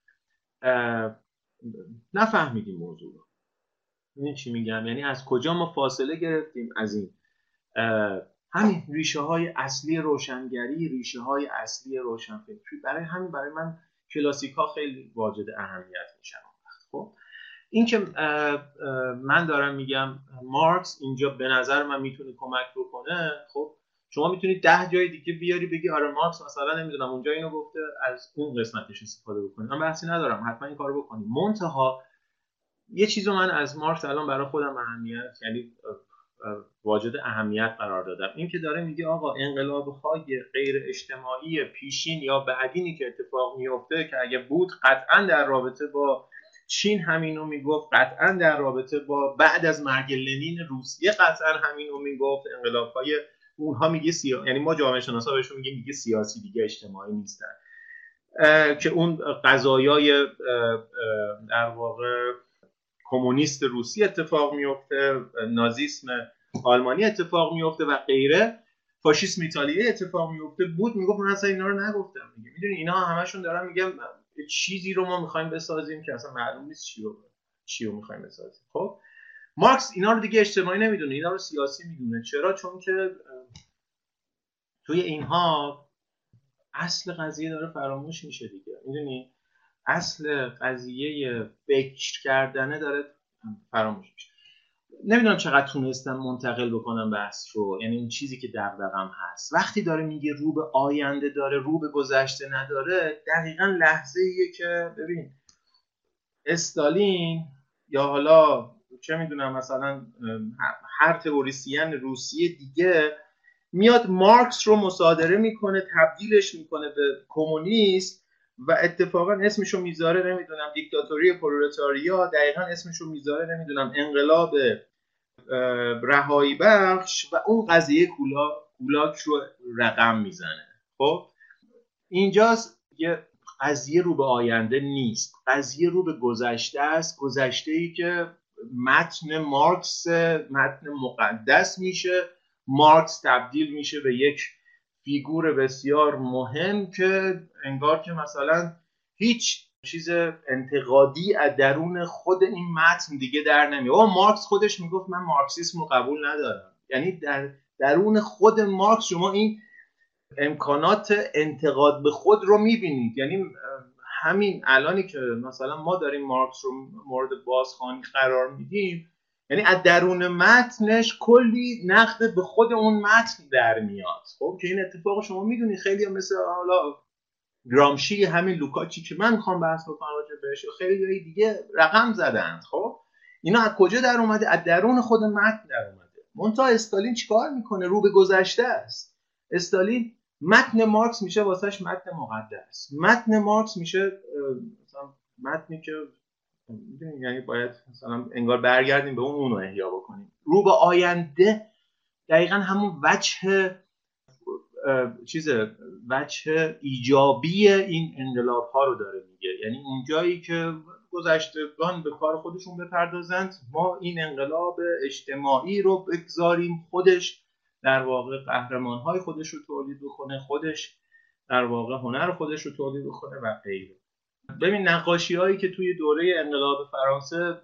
Speaker 2: نفهمیدیم موضوع رو. چی میگم؟ یعنی از کجا ما فاصله گرفتیم؟ از این. همین ریشه های اصلی روشنگری ریشه های اصلی روشنفکری. برای همین برای من کلاسیک ها خیلی واجد اهمیت میشن خب؟ این که من دارم میگم مارکس اینجا به نظر من می‌تونه کمک بکنه خب؟ شما می‌تونید ده جای دیگه بیاری بگی آره مارکس مثلا نمی‌دونم اونجا اینو گفته از اون قسمتش استفاده بکنید من بحثی ندارم حتما این کارو بکنید منتها یه چیزو من از مارکس الان برای خودم اهمیت یعنی واجد اهمیت قرار دادم. این که داره میگه آقا انقلاب های غیر اجتماعی پیشین یا بعدینی که اتفاق میفته که اگه بود قطعا در رابطه با چین همینو می‌گفت قطعا در رابطه با بعد از مرگ لنین روسیه قطعا همینو می‌گفت. انقلاب های اونها میگه سیا... یعنی ما جامعه شناسا بهشون میگه میگه سیاسی دیگه اجتماعی نیستن. که اون قضایای در واقع کمونیست روسی اتفاق میفته نازیسم آلمانی اتفاق میفته و غیره. فاشیسم ایتالیایی اتفاق میفته. بود می‌گفت من اصلا اینا رو نگفتم میگه می‌دونی اینا همشون دارن میگم چیزی رو ما می‌خوایم بسازیم که اصلا معلوم نیست چی رو چی رو می‌خوایم بسازیم. خب؟ مارکس اینا رو دیگه اجتماعی نمی‌دونه. اینا رو سیاسی می‌دونه. چرا؟ چون که توی اینها اصل قضیه داره فراموش میشه دیگه. می‌دونی؟ اصل قضیه فکر کردنه داره فراموش میشه. نمی‌دونم چقدر تونستم منتقل بکنم بحث رو. یعنی اون چیزی که دغدغم هست. وقتی داره میگه رو به آینده داره رو به گذشته نداره دقیقا لحظه ایه که ببین استالین یا حالا چه می‌دونم مثلا هر تئوریسین روسیه دیگه میاد مارکس رو مصادره می‌کنه تبدیلش می‌کنه به کمونیست و اتفاقا اسمشو می‌ذاره نمی‌دونم دیکتاتوری پرولتاریا دقیقا اسمشو می‌ذاره نمی‌دونم انقلاب رهایی بخش و اون قضیه کولا کولاک رو رقم می‌زنه. خب؟ اینجاست یه قضیه رو به آینده نیست. قضیه رو به گذشته است. گذشته ای که متن مارکس متن مقدس میشه. مارکس تبدیل میشه به یک فیگور بسیار مهم که انگار که مثلا هیچ چیز انتقادی از درون خود این متن دیگه در نمیاد. او مارکس خودش می‌گفت من مارکسیسم رو قبول ندارم. یعنی در درون خود مارکس شما این امکانات انتقاد به خود رو می‌بینید. یعنی همین الانی که مثلا ما داریم مارکس رو مورد بازخوانی قرار میدیم یعنی از درون متنش کلی نقد به خود اون متن در میاد. خب که این اتفاق شما می‌دونید خیلی مثل حالا گرامشی همین لوکاچی که من می‌خوام بحث بکنم راجع بهش خیلی دیگه رقم زدند. خب اینا از کجا در اومده؟ از درون خود متن در اومده. مونتا استالین چیکار می‌کنه؟ رو به گذشته است. استالین متن مارکس میشه واسهش متن مقدس. متن مارکس میشه مثلا متنی که یعنی باید مثلا انگار برگردیم به اون اونو احیا بکنیم. رو به آینده دقیقا همون وجه چیز وجه ایجابی این انقلاب ها رو داره میگه. یعنی اون جایی که گذشتگان به کار خودشون بپردازند ما این انقلاب اجتماعی رو بگذاریم خودش در واقع قهرمان های خودش رو تولید بکنه خودش در واقع هنر خودش رو تولید بکنه و غیره. ببین نقاشی هایی که توی دوره انقلاب فرانسه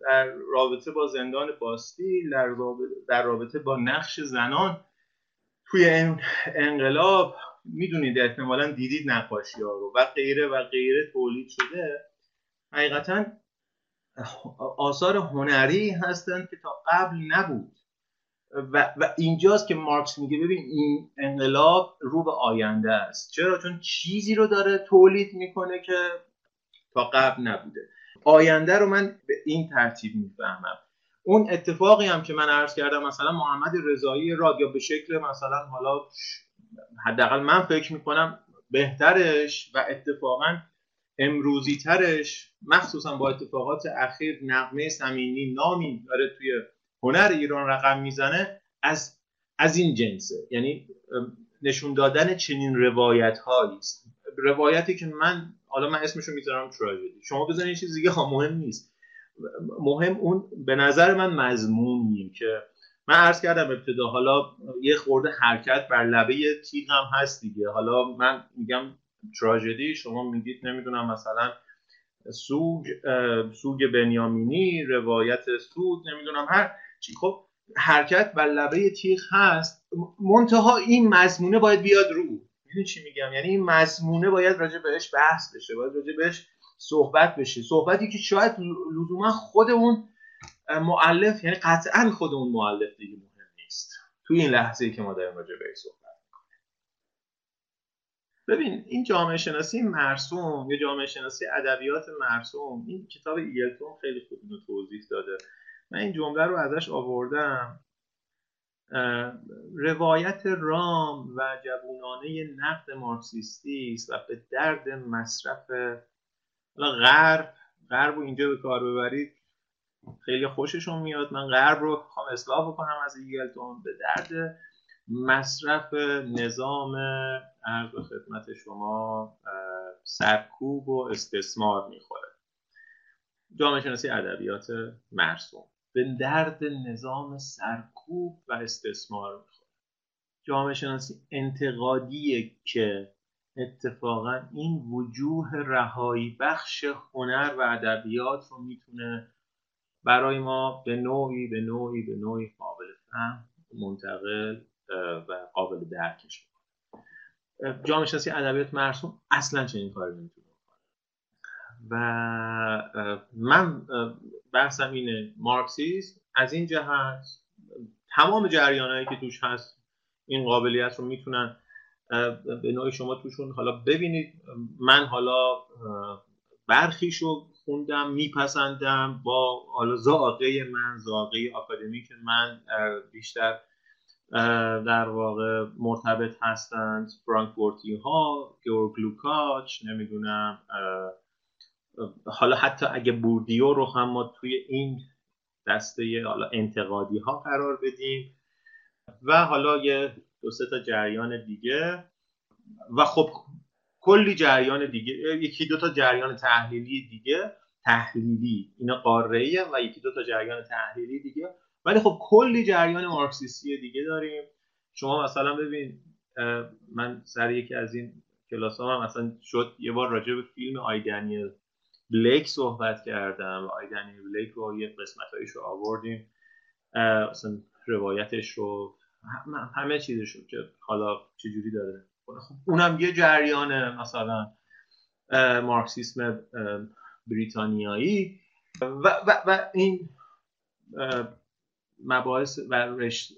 Speaker 2: در رابطه با زندان باستیل در رابطه, در رابطه با نقش زنان توی انقلاب می‌دونید احتمالا دیدید نقاشی ها رو و غیره و غیره تولید شده. حقیقتا آثار هنری هستند که تا قبل نبود. و, و اینجاست که مارکس میگه ببین این انقلاب رو به آینده است. چرا؟ چون چیزی رو داره تولید می‌کنه که تا قبل نبوده. آینده رو من به این ترتیب می‌فهمم. اون اتفاقی هم که من عرض کردم مثلا محمد رضایی راد یا به شکل مثلا حالا حداقل من فکر می‌کنم بهترش و اتفاقا امروزی ترش مخصوصا با اتفاقات اخیر نقمه سمینی نامی داره توی هنر ایران رقم می‌زنه از از این جنسه. یعنی نشون دادن چنین روایت هایی است. روایتی که من حالا من اسمشو می‌ذارم تراژدی شما بزنید چیز دیگه مهم نیست. مهم اون به نظر من مضمونیم که من عرض کردم ابتدا حالا یه خورده حرکت بر لبه تیغ هم هست دیگه. حالا من میگم تراژدی شما میگید نمی‌دونم مثلا سوگ سوگ بنیامینی روایت سود نمی‌دونم هر خب حرکت بر لبه تیغ هست. منتها این مضمونه باید بیاد رو. می‌دونی چی میگم؟ یعنی این مضمونه باید راجع بهش بحث بشه باید راجع بهش صحبت بشه. صحبتی که شاید لزوما خود اون معلف یعنی قطعا خود اون معلف دیگه مهم نیست. توی این لحظه ای که ما داریم راجع بهش صحبت می‌کنیم. ببین این جامعه شناسی مرسوم یا جامعه شناسی ادبیات مرسوم این کتاب ایلتون خیلی خوب اینو توضیح داده. من این جمله رو ازش آوردم. روایت رام و جوونانه نقد مارکسیستی است و به درد مصرف غرب غرب رو اینجا به کار ببرید. خیلی خوششون میاد. من غرب رو خواهم اصلاح بکنم از ایگلتون. به درد مصرف نظام عرض خدمت شما سرکوب و استثمار می‌خوره. جامعه شناسی ادبیات مرسوم. به درد نظام سرکوب و استثمار می‌خوره. جامعه شناسی انتقادیه که اتفاقا این وجوه رهایی بخش هنر و ادبیات رو می‌تونه برای ما به نوعی به نوعی به نوعی قابل فهم منتقل و قابل درکش جامعه شناسی ادبیات مرسوم اصلا چنین کاری نمی‌تونه و من بحثم اینه. مارکسیسم از این جهت تمام جریانهایی که توش هست این قابلیت رو می‌تونن به نوعی شما توشون حالا ببینید. من حالا برخیشو خوندم میپسندم با حالا ذائقه من ذائقه آکادمیک من بیشتر در واقع مرتبط هستند فرانکفورتی ها گئورگ لوکاچ نمی‌دونم حالا حتی اگه بوردیو رو هم ما توی این دسته حالا انتقادی ها قرار بدیم و حالا یه دو سه تا جریان دیگه. و خب کلی جریان دیگه یکی دو تا جریان تحلیلی دیگه تحلیلی اینا قاره و یکی دو تا جریان تحلیلی دیگه. ولی خب کلی جریان مارکسیستی دیگه داریم. شما مثلا ببین من سر یکی از این کلاس ها هم مثلا شد یه بار راجع به فیلم آی دنیل بلیک صحبت کردم و آی دنیل بلیک رو یه قسمت رو آوردیم. مثلا روایتش رو همه چیزش رو که حالا چجوری داره. خب اونم یه جریان مثلا مارکسیسم بریتانیایی. و, و, و این مباحث و رشت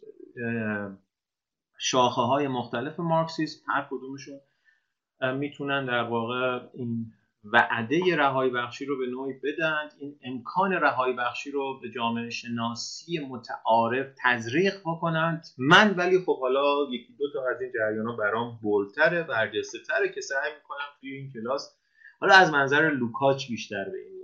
Speaker 2: شاخه های مختلف مارکسیسم هر کدومشون می‌تونن در واقع این وعده رهایی بخشی رو به نوعی بدند. این امکان رهایی بخشی رو به جامعه شناسی متعارف تزریق بکنند. من ولی خب حالا یکی دو تا از این جریان ها برام بولتره برجسته تره که سعی می‌کنم توی این کلاس حالا از منظر لوکاچ بیشتر به این